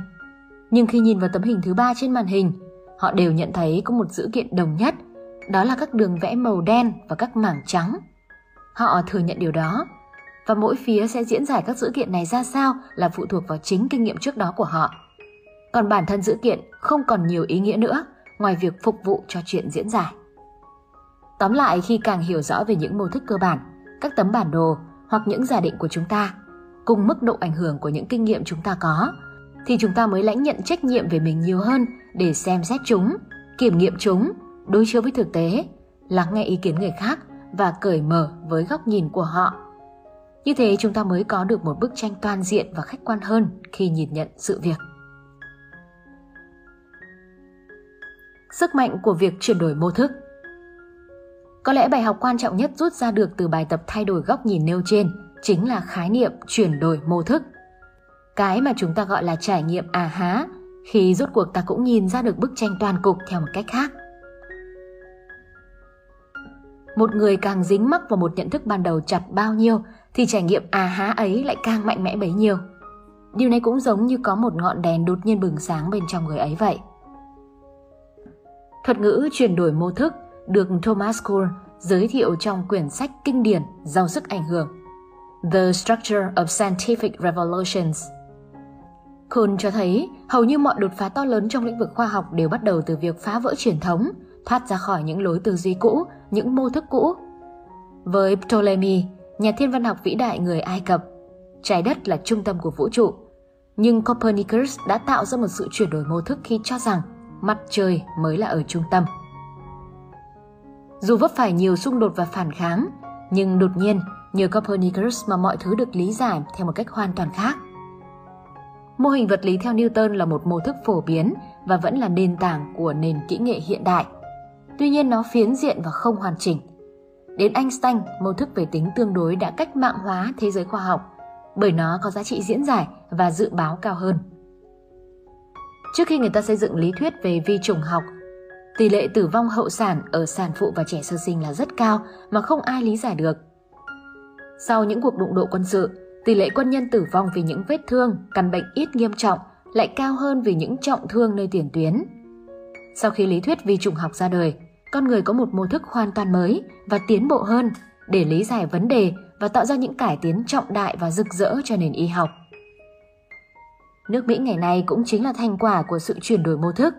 Nhưng khi nhìn vào tấm hình thứ ba trên màn hình, họ đều nhận thấy có một dữ kiện đồng nhất, đó là các đường vẽ màu đen và các mảng trắng. Họ thừa nhận điều đó, và mỗi phía sẽ diễn giải các dữ kiện này ra sao là phụ thuộc vào chính kinh nghiệm trước đó của họ. Còn bản thân dữ kiện không còn nhiều ý nghĩa nữa ngoài việc phục vụ cho chuyện diễn giải. Tóm lại khi càng hiểu rõ về những mô thức cơ bản, các tấm bản đồ hoặc những giả định của chúng ta cùng mức độ ảnh hưởng của những kinh nghiệm chúng ta có thì chúng ta mới lãnh nhận trách nhiệm về mình nhiều hơn để xem xét chúng, kiểm nghiệm chúng, đối chiếu với thực tế, lắng nghe ý kiến người khác và cởi mở với góc nhìn của họ. Như thế chúng ta mới có được một bức tranh toàn diện và khách quan hơn khi nhìn nhận sự việc. Sức mạnh của việc chuyển đổi mô thức Có lẽ bài học quan trọng nhất rút ra được từ bài tập thay đổi góc nhìn nêu trên chính là khái niệm chuyển đổi mô thức. Cái mà chúng ta gọi là trải nghiệm à há, khi rốt cuộc ta cũng nhìn ra được bức tranh toàn cục theo một cách khác một người càng dính mắc vào một nhận thức ban đầu chặt bao nhiêu thì trải nghiệm à há ấy lại càng mạnh mẽ bấy nhiêu. Điều này cũng giống như có một ngọn đèn đột nhiên bừng sáng bên trong người ấy vậy. Thuật ngữ chuyển đổi mô thức được Thomas Kuhn giới thiệu trong quyển sách kinh điển giàu sức ảnh hưởng The Structure of Scientific Revolutions. Kuhn cho thấy hầu như mọi đột phá to lớn trong lĩnh vực khoa học đều bắt đầu từ việc phá vỡ truyền thống, thoát ra khỏi những lối tư duy cũ, những mô thức cũ. Với Ptolemy, nhà thiên văn học vĩ đại người Ai Cập, trái đất là trung tâm của vũ trụ. Nhưng Copernicus đã tạo ra một sự chuyển đổi mô thức khi cho rằng mặt trời mới là ở trung tâm. Dù vấp phải nhiều xung đột và phản kháng, nhưng đột nhiên nhờ Copernicus mà mọi thứ được lý giải theo một cách hoàn toàn khác. Mô hình vật lý theo Newton là một mô thức phổ biến và vẫn là nền tảng của nền kỹ nghệ hiện đại. Tuy nhiên nó phiến diện và không hoàn chỉnh. Đến Einstein, mô thức về tính tương đối đã cách mạng hóa thế giới khoa học bởi nó có giá trị diễn giải và dự báo cao hơn. Trước khi người ta xây dựng lý thuyết về vi trùng học, tỷ lệ tử vong hậu sản ở sản phụ và trẻ sơ sinh là rất cao mà không ai lý giải được. Sau những cuộc đụng độ quân sự, tỷ lệ quân nhân tử vong vì những vết thương, căn bệnh ít nghiêm trọng lại cao hơn vì những trọng thương nơi tiền tuyến. Sau khi lý thuyết vi trùng học ra đời, con người có một mô thức hoàn toàn mới và tiến bộ hơn để lý giải vấn đề và tạo ra những cải tiến trọng đại và rực rỡ cho nền y học. Nước Mỹ ngày nay cũng chính là thành quả của sự chuyển đổi mô thức.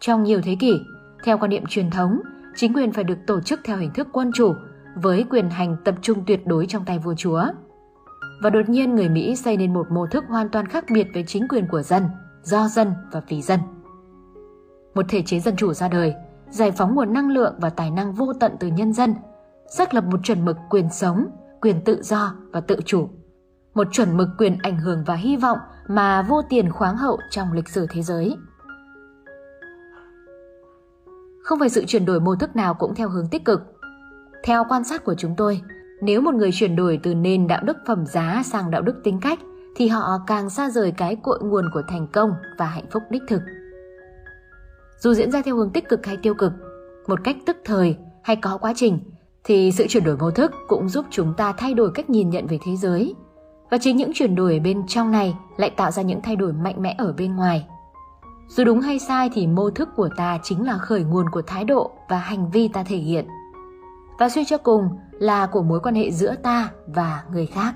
Trong nhiều thế kỷ, theo quan niệm truyền thống, chính quyền phải được tổ chức theo hình thức quân chủ với quyền hành tập trung tuyệt đối trong tay vua chúa. Và đột nhiên người Mỹ xây nên một mô thức hoàn toàn khác biệt với chính quyền của dân, do dân và vì dân. Một thể chế dân chủ ra đời, giải phóng nguồn năng lượng và tài năng vô tận từ nhân dân, xác lập một chuẩn mực quyền sống, quyền tự do và tự chủ. Một chuẩn mực quyền ảnh hưởng và hy vọng mà vô tiền khoáng hậu trong lịch sử thế giới. Không phải sự chuyển đổi mô thức nào cũng theo hướng tích cực. Theo quan sát của chúng tôi, nếu một người chuyển đổi từ nền đạo đức phẩm giá sang đạo đức tính cách thì họ càng xa rời cái cội nguồn của thành công và hạnh phúc đích thực. Dù diễn ra theo hướng tích cực hay tiêu cực, một cách tức thời hay có quá trình thì sự chuyển đổi mô thức cũng giúp chúng ta thay đổi cách nhìn nhận về thế giới. Và chính những chuyển đổi bên trong này lại tạo ra những thay đổi mạnh mẽ ở bên ngoài. Dù đúng hay sai thì mô thức của ta chính là khởi nguồn của thái độ và hành vi ta thể hiện. Và suy cho cùng là của mối quan hệ giữa ta và người khác.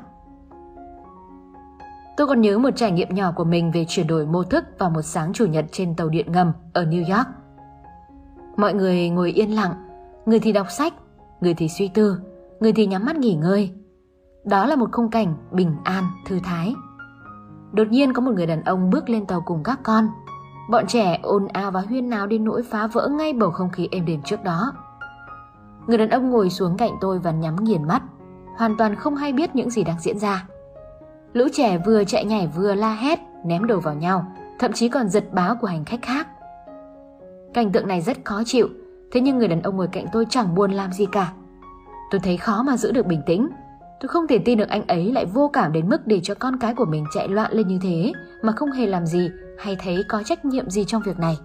Tôi còn nhớ một trải nghiệm nhỏ của mình về chuyển đổi mô thức vào một sáng chủ nhật trên tàu điện ngầm ở New York. Mọi người ngồi yên lặng, người thì đọc sách, người thì suy tư, người thì nhắm mắt nghỉ ngơi. Đó là một khung cảnh bình an, thư thái. Đột nhiên có một người đàn ông bước lên tàu cùng các con. Bọn trẻ ồn ào và huyên náo đến nỗi phá vỡ ngay bầu không khí êm đềm trước đó. Người đàn ông ngồi xuống cạnh tôi và nhắm nghiền mắt, hoàn toàn không hay biết những gì đang diễn ra. Lũ trẻ vừa chạy nhảy vừa la hét, ném đồ vào nhau, thậm chí còn giật báo của hành khách khác. Cảnh tượng này rất khó chịu, thế nhưng người đàn ông ngồi cạnh tôi chẳng buồn làm gì cả. Tôi thấy khó mà giữ được bình tĩnh. Tôi không thể tin được anh ấy lại vô cảm đến mức để cho con cái của mình chạy loạn lên như thế mà không hề làm gì hay thấy có trách nhiệm gì trong việc này.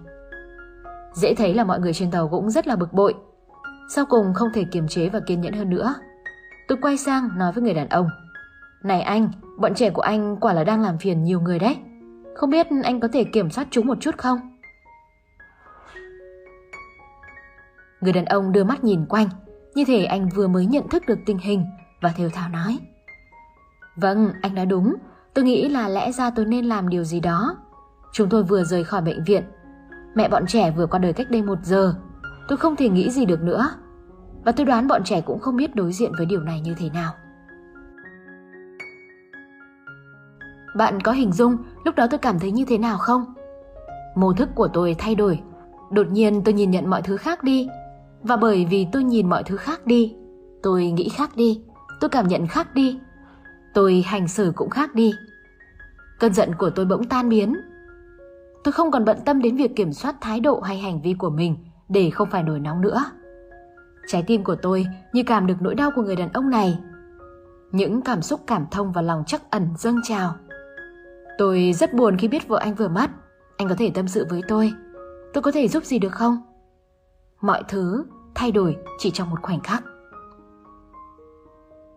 Dễ thấy là mọi người trên tàu cũng rất là bực bội. Sau cùng không thể kiềm chế và kiên nhẫn hơn nữa. Tôi quay sang nói với người đàn ông. Này anh, bọn trẻ của anh quả là đang làm phiền nhiều người đấy. Không biết anh có thể kiểm soát chúng một chút không? Người đàn ông đưa mắt nhìn quanh, như thể anh vừa mới nhận thức được tình hình và thều thào nói. Vâng, anh nói đúng, tôi nghĩ là lẽ ra tôi nên làm điều gì đó. Chúng tôi vừa rời khỏi bệnh viện, mẹ bọn trẻ vừa qua đời cách đây một giờ, tôi không thể nghĩ gì được nữa. Và tôi đoán bọn trẻ cũng không biết đối diện với điều này như thế nào. Bạn có hình dung lúc đó tôi cảm thấy như thế nào không? Mô thức của tôi thay đổi. Đột nhiên tôi nhìn nhận mọi thứ khác đi. Và bởi vì tôi nhìn mọi thứ khác đi, tôi nghĩ khác đi, tôi cảm nhận khác đi. Tôi hành xử cũng khác đi. Cơn giận của tôi bỗng tan biến. Tôi không còn bận tâm đến việc kiểm soát thái độ hay hành vi của mình để không phải nổi nóng nữa. Trái tim của tôi như cảm được nỗi đau của người đàn ông này. Những cảm xúc cảm thông và lòng chắc ẩn dâng trào. Tôi rất buồn khi biết vợ anh vừa mất. Anh có thể tâm sự với tôi. Tôi có thể giúp gì được không? Mọi thứ thay đổi chỉ trong một khoảnh khắc.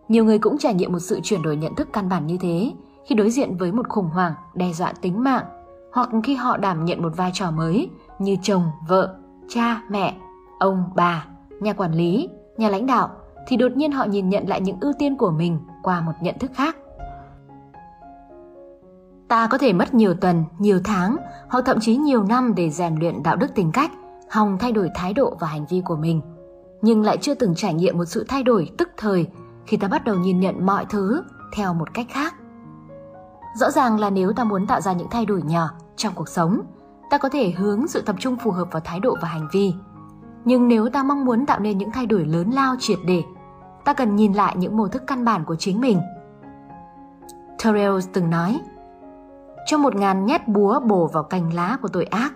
Nhiều người cũng trải nghiệm một sự chuyển đổi nhận thức căn bản như thế khi đối diện với một khủng hoảng đe dọa tính mạng hoặc khi họ đảm nhận một vai trò mới như chồng, vợ, cha, mẹ, ông, bà, nhà quản lý, nhà lãnh đạo thì đột nhiên họ nhìn nhận lại những ưu tiên của mình qua một nhận thức khác. Ta có thể mất nhiều tuần, nhiều tháng hoặc thậm chí nhiều năm để rèn luyện đạo đức tính cách, hòng thay đổi thái độ và hành vi của mình, nhưng lại chưa từng trải nghiệm một sự thay đổi tức thời khi ta bắt đầu nhìn nhận mọi thứ theo một cách khác. Rõ ràng là nếu ta muốn tạo ra những thay đổi nhỏ trong cuộc sống, ta có thể hướng sự tập trung phù hợp vào thái độ và hành vi. Nhưng nếu ta mong muốn tạo nên những thay đổi lớn lao triệt để, ta cần nhìn lại những mô thức căn bản của chính mình. Terrell từng nói, cho một ngàn nhát búa bổ vào cành lá của tội ác,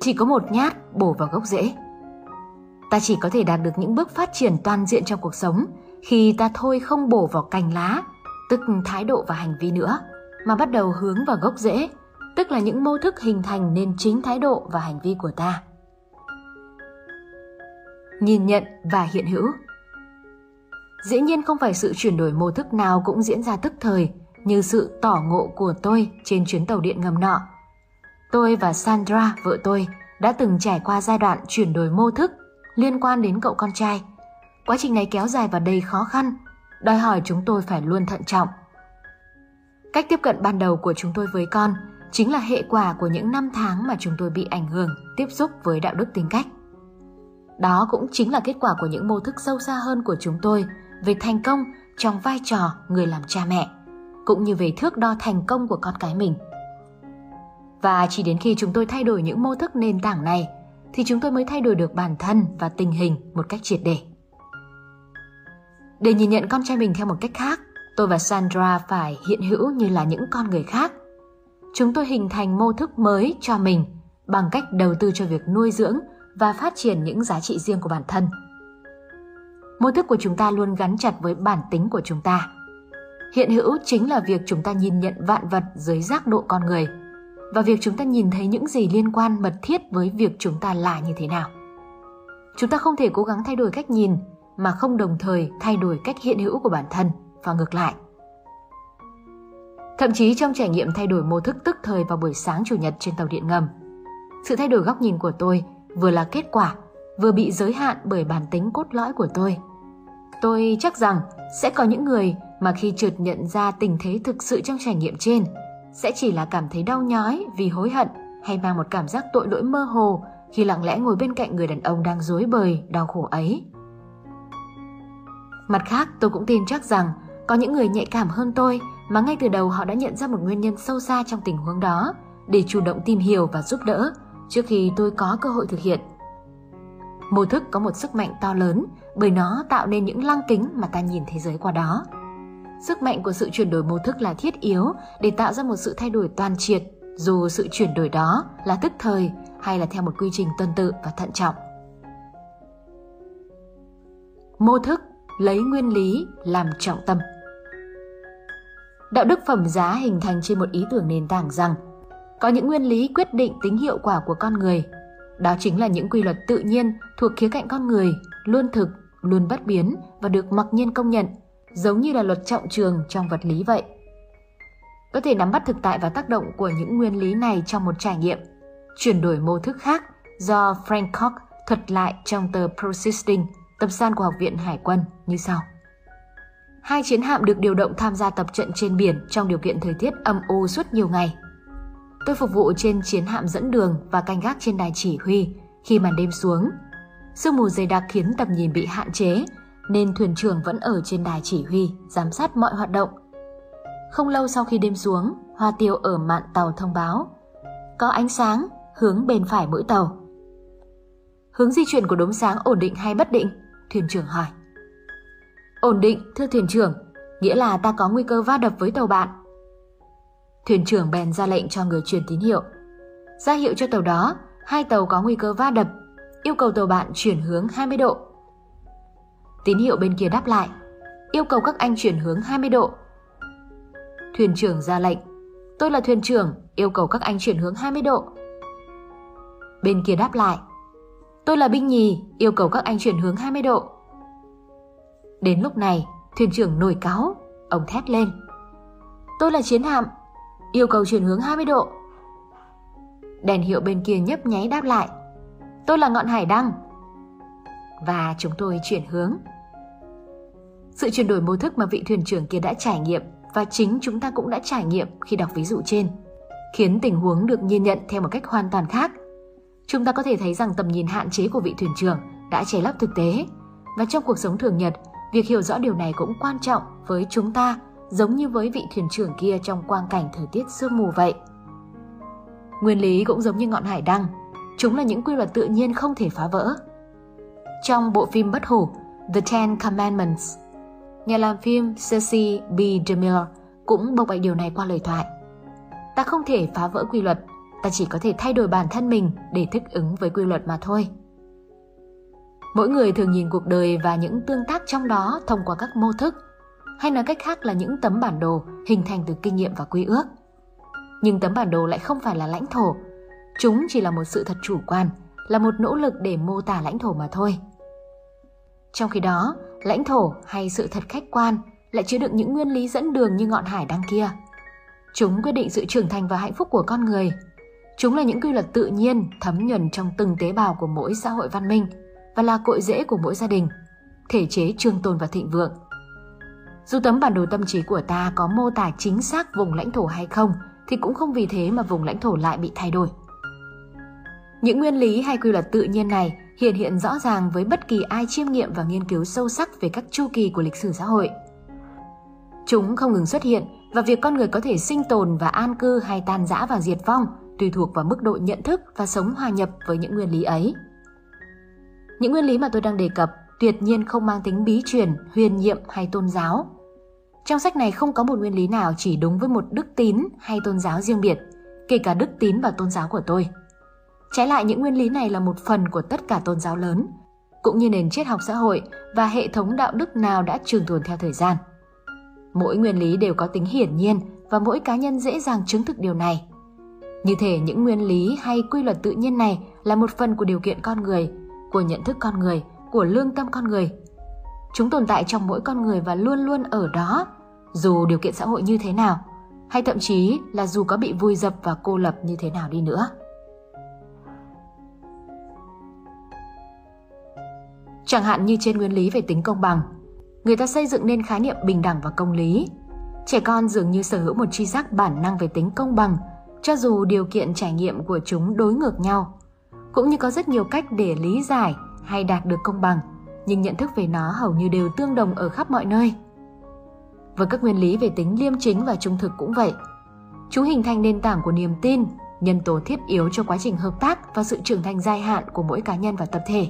chỉ có một nhát bổ vào gốc rễ. Ta chỉ có thể đạt được những bước phát triển toàn diện trong cuộc sống khi ta thôi không bổ vào cành lá, tức thái độ và hành vi nữa, mà bắt đầu hướng vào gốc rễ, tức là những mô thức hình thành nên chính thái độ và hành vi của ta. Nhìn nhận và hiện hữu Dĩ nhiên không phải sự chuyển đổi mô thức nào cũng diễn ra tức thời như sự tỏ ngộ của tôi trên chuyến tàu điện ngầm nọ. Tôi và Sandra, vợ tôi, đã từng trải qua giai đoạn chuyển đổi mô thức liên quan đến cậu con trai. Quá trình này kéo dài và đầy khó khăn, đòi hỏi chúng tôi phải luôn thận trọng. Cách tiếp cận ban đầu của chúng tôi với con chính là hệ quả của những năm tháng mà chúng tôi bị ảnh hưởng, tiếp xúc với đạo đức tính cách. Đó cũng chính là kết quả của những mô thức sâu xa hơn của chúng tôi về thành công trong vai trò người làm cha mẹ, cũng như về thước đo thành công của con cái mình. Và chỉ đến khi chúng tôi thay đổi những mô thức nền tảng này thì chúng tôi mới thay đổi được bản thân và tình hình một cách triệt để. Để nhìn nhận con trai mình theo một cách khác, tôi và Sandra phải hiện hữu như là những con người khác. Chúng tôi hình thành mô thức mới cho mình bằng cách đầu tư cho việc nuôi dưỡng và phát triển những giá trị riêng của bản thân. Mô thức của chúng ta luôn gắn chặt với bản tính của chúng ta. Hiện hữu chính là việc chúng ta nhìn nhận vạn vật dưới giác độ con người – và việc chúng ta nhìn thấy những gì liên quan mật thiết với việc chúng ta là như thế nào. Chúng ta không thể cố gắng thay đổi cách nhìn mà không đồng thời thay đổi cách hiện hữu của bản thân và ngược lại. Thậm chí trong trải nghiệm thay đổi mô thức tức thời vào buổi sáng chủ nhật trên tàu điện ngầm, sự thay đổi góc nhìn của tôi vừa là kết quả, vừa bị giới hạn bởi bản tính cốt lõi của tôi. Tôi chắc rằng sẽ có những người mà khi trượt nhận ra tình thế thực sự trong trải nghiệm trên – sẽ chỉ là cảm thấy đau nhói vì hối hận hay mang một cảm giác tội lỗi mơ hồ khi lặng lẽ ngồi bên cạnh người đàn ông đang dối bời, đau khổ ấy. Mặt khác, tôi cũng tin chắc rằng có những người nhạy cảm hơn tôi mà ngay từ đầu họ đã nhận ra một nguyên nhân sâu xa trong tình huống đó để chủ động tìm hiểu và giúp đỡ trước khi tôi có cơ hội thực hiện. Mô thức có một sức mạnh to lớn bởi nó tạo nên những lăng kính mà ta nhìn thế giới qua đó. Sức mạnh của sự chuyển đổi mô thức là thiết yếu để tạo ra một sự thay đổi toàn triệt, dù sự chuyển đổi đó là tức thời hay là theo một quy trình tuần tự và thận trọng. Mô thức lấy nguyên lý làm trọng tâm. Đạo đức phẩm giá hình thành trên một ý tưởng nền tảng rằng có những nguyên lý quyết định tính hiệu quả của con người. Đó chính là những quy luật tự nhiên thuộc khía cạnh con người, luôn thực, luôn bất biến và được mặc nhiên công nhận – giống như là luật trọng trường trong vật lý vậy. Có thể nắm bắt thực tại và tác động của những nguyên lý này trong một trải nghiệm, chuyển đổi mô thức khác do Frank Koch thuật lại trong tờ Persisting, tập san của Học viện Hải quân như sau. Hai chiến hạm được điều động tham gia tập trận trên biển trong điều kiện thời tiết âm u suốt nhiều ngày. Tôi phục vụ trên chiến hạm dẫn đường và canh gác trên đài chỉ huy khi màn đêm xuống. Sương mù dày đặc khiến tầm nhìn bị hạn chế nên thuyền trưởng vẫn ở trên đài chỉ huy, giám sát mọi hoạt động. Không lâu sau khi đêm xuống, Hoa Tiêu ở mạn tàu thông báo có ánh sáng hướng bên phải mũi tàu. Hướng di chuyển của đốm sáng ổn định hay bất định? Thuyền trưởng hỏi. Ổn định, thưa thuyền trưởng, nghĩa là ta có nguy cơ va đập với tàu bạn. Thuyền trưởng bèn ra lệnh cho người truyền tín hiệu. Ra hiệu cho tàu đó, hai tàu có nguy cơ va đập, yêu cầu tàu bạn chuyển hướng 20 độ Tín hiệu bên kia đáp lại, yêu cầu các anh chuyển hướng 20 độ. Thuyền trưởng ra lệnh, tôi là thuyền trưởng, yêu cầu các anh chuyển hướng 20 độ. Bên kia đáp lại, Tôi là binh nhì, yêu cầu các anh chuyển hướng 20 độ. Đến lúc này, thuyền trưởng nổi cáo ông thét lên. Tôi là chiến hạm, yêu cầu chuyển hướng 20 độ. Đèn hiệu bên kia nhấp nháy đáp lại. Tôi là ngọn hải đăng. Và chúng tôi chuyển hướng. Sự chuyển đổi mô thức mà vị thuyền trưởng kia đã trải nghiệm và chính chúng ta cũng đã trải nghiệm khi đọc ví dụ trên, khiến tình huống được nhìn nhận theo một cách hoàn toàn khác. Chúng ta có thể thấy rằng tầm nhìn hạn chế của vị thuyền trưởng đã che lấp thực tế và trong cuộc sống thường nhật, việc hiểu rõ điều này cũng quan trọng với chúng ta giống như với vị thuyền trưởng kia trong quang cảnh thời tiết sương mù vậy. Nguyên lý cũng giống như ngọn hải đăng, chúng là những quy luật tự nhiên không thể phá vỡ. Trong bộ phim bất hủ The Ten Commandments, nhà làm phim Ceci B. DeMille cũng bộc bạch điều này qua lời thoại. Ta không thể phá vỡ quy luật, ta chỉ có thể thay đổi bản thân mình để thích ứng với quy luật mà thôi. Mỗi người thường nhìn cuộc đời và những tương tác trong đó thông qua các mô thức, hay nói cách khác là những tấm bản đồ hình thành từ kinh nghiệm và quy ước. Nhưng tấm bản đồ lại không phải là lãnh thổ, chúng chỉ là một sự thật chủ quan, là một nỗ lực để mô tả lãnh thổ mà thôi. Trong khi đó, lãnh thổ hay sự thật khách quan lại chứa đựng những nguyên lý dẫn đường như ngọn hải đăng kia. Chúng quyết định sự trưởng thành và hạnh phúc của con người. Chúng là những quy luật tự nhiên thấm nhuần trong từng tế bào của mỗi xã hội văn minh và là cội rễ của mỗi gia đình, thể chế trường tồn và thịnh vượng. Dù tấm bản đồ tâm trí của ta có mô tả chính xác vùng lãnh thổ hay không, thì cũng không vì thế mà vùng lãnh thổ lại bị thay đổi. Những nguyên lý hay quy luật tự nhiên này hiện hiện rõ ràng với bất kỳ ai chiêm nghiệm và nghiên cứu sâu sắc về các chu kỳ của lịch sử xã hội. Chúng không ngừng xuất hiện và việc con người có thể sinh tồn và an cư hay tan rã và diệt vong tùy thuộc vào mức độ nhận thức và sống hòa nhập với những nguyên lý ấy. Những nguyên lý mà tôi đang đề cập tuyệt nhiên không mang tính bí truyền, huyền nhiệm hay tôn giáo. Trong sách này không có một nguyên lý nào chỉ đúng với một đức tín hay tôn giáo riêng biệt, kể cả đức tín và tôn giáo của tôi. Trái lại những nguyên lý này là một phần của tất cả tôn giáo lớn, cũng như nền triết học xã hội và hệ thống đạo đức nào đã trường tồn theo thời gian. Mỗi nguyên lý đều có tính hiển nhiên và mỗi cá nhân dễ dàng chứng thực điều này. Như thể những nguyên lý hay quy luật tự nhiên này là một phần của điều kiện con người, của nhận thức con người, của lương tâm con người. Chúng tồn tại trong mỗi con người và luôn luôn ở đó, dù điều kiện xã hội như thế nào, hay thậm chí là dù có bị vùi dập và cô lập như thế nào đi nữa. Chẳng hạn như trên nguyên lý về tính công bằng, người ta xây dựng nên khái niệm bình đẳng và công lý. Trẻ con dường như sở hữu một tri giác bản năng về tính công bằng, cho dù điều kiện trải nghiệm của chúng đối ngược nhau. Cũng như có rất nhiều cách để lý giải hay đạt được công bằng, nhưng nhận thức về nó hầu như đều tương đồng ở khắp mọi nơi. Với các nguyên lý về tính liêm chính và trung thực cũng vậy. Chúng hình thành nền tảng của niềm tin, nhân tố thiết yếu cho quá trình hợp tác và sự trưởng thành dài hạn của mỗi cá nhân và tập thể.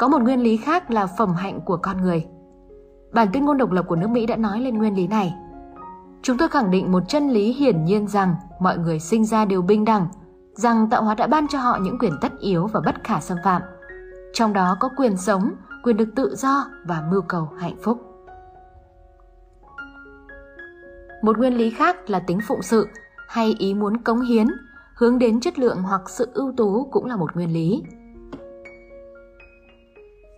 Có một nguyên lý khác là phẩm hạnh của con người. Bản tuyên ngôn độc lập của nước Mỹ đã nói lên nguyên lý này. Chúng tôi khẳng định một chân lý hiển nhiên rằng mọi người sinh ra đều bình đẳng, rằng tạo hóa đã ban cho họ những quyền tất yếu và bất khả xâm phạm. Trong đó có quyền sống, quyền được tự do và mưu cầu hạnh phúc. Một nguyên lý khác là tính phụng sự hay ý muốn cống hiến, hướng đến chất lượng hoặc sự ưu tú cũng là một nguyên lý.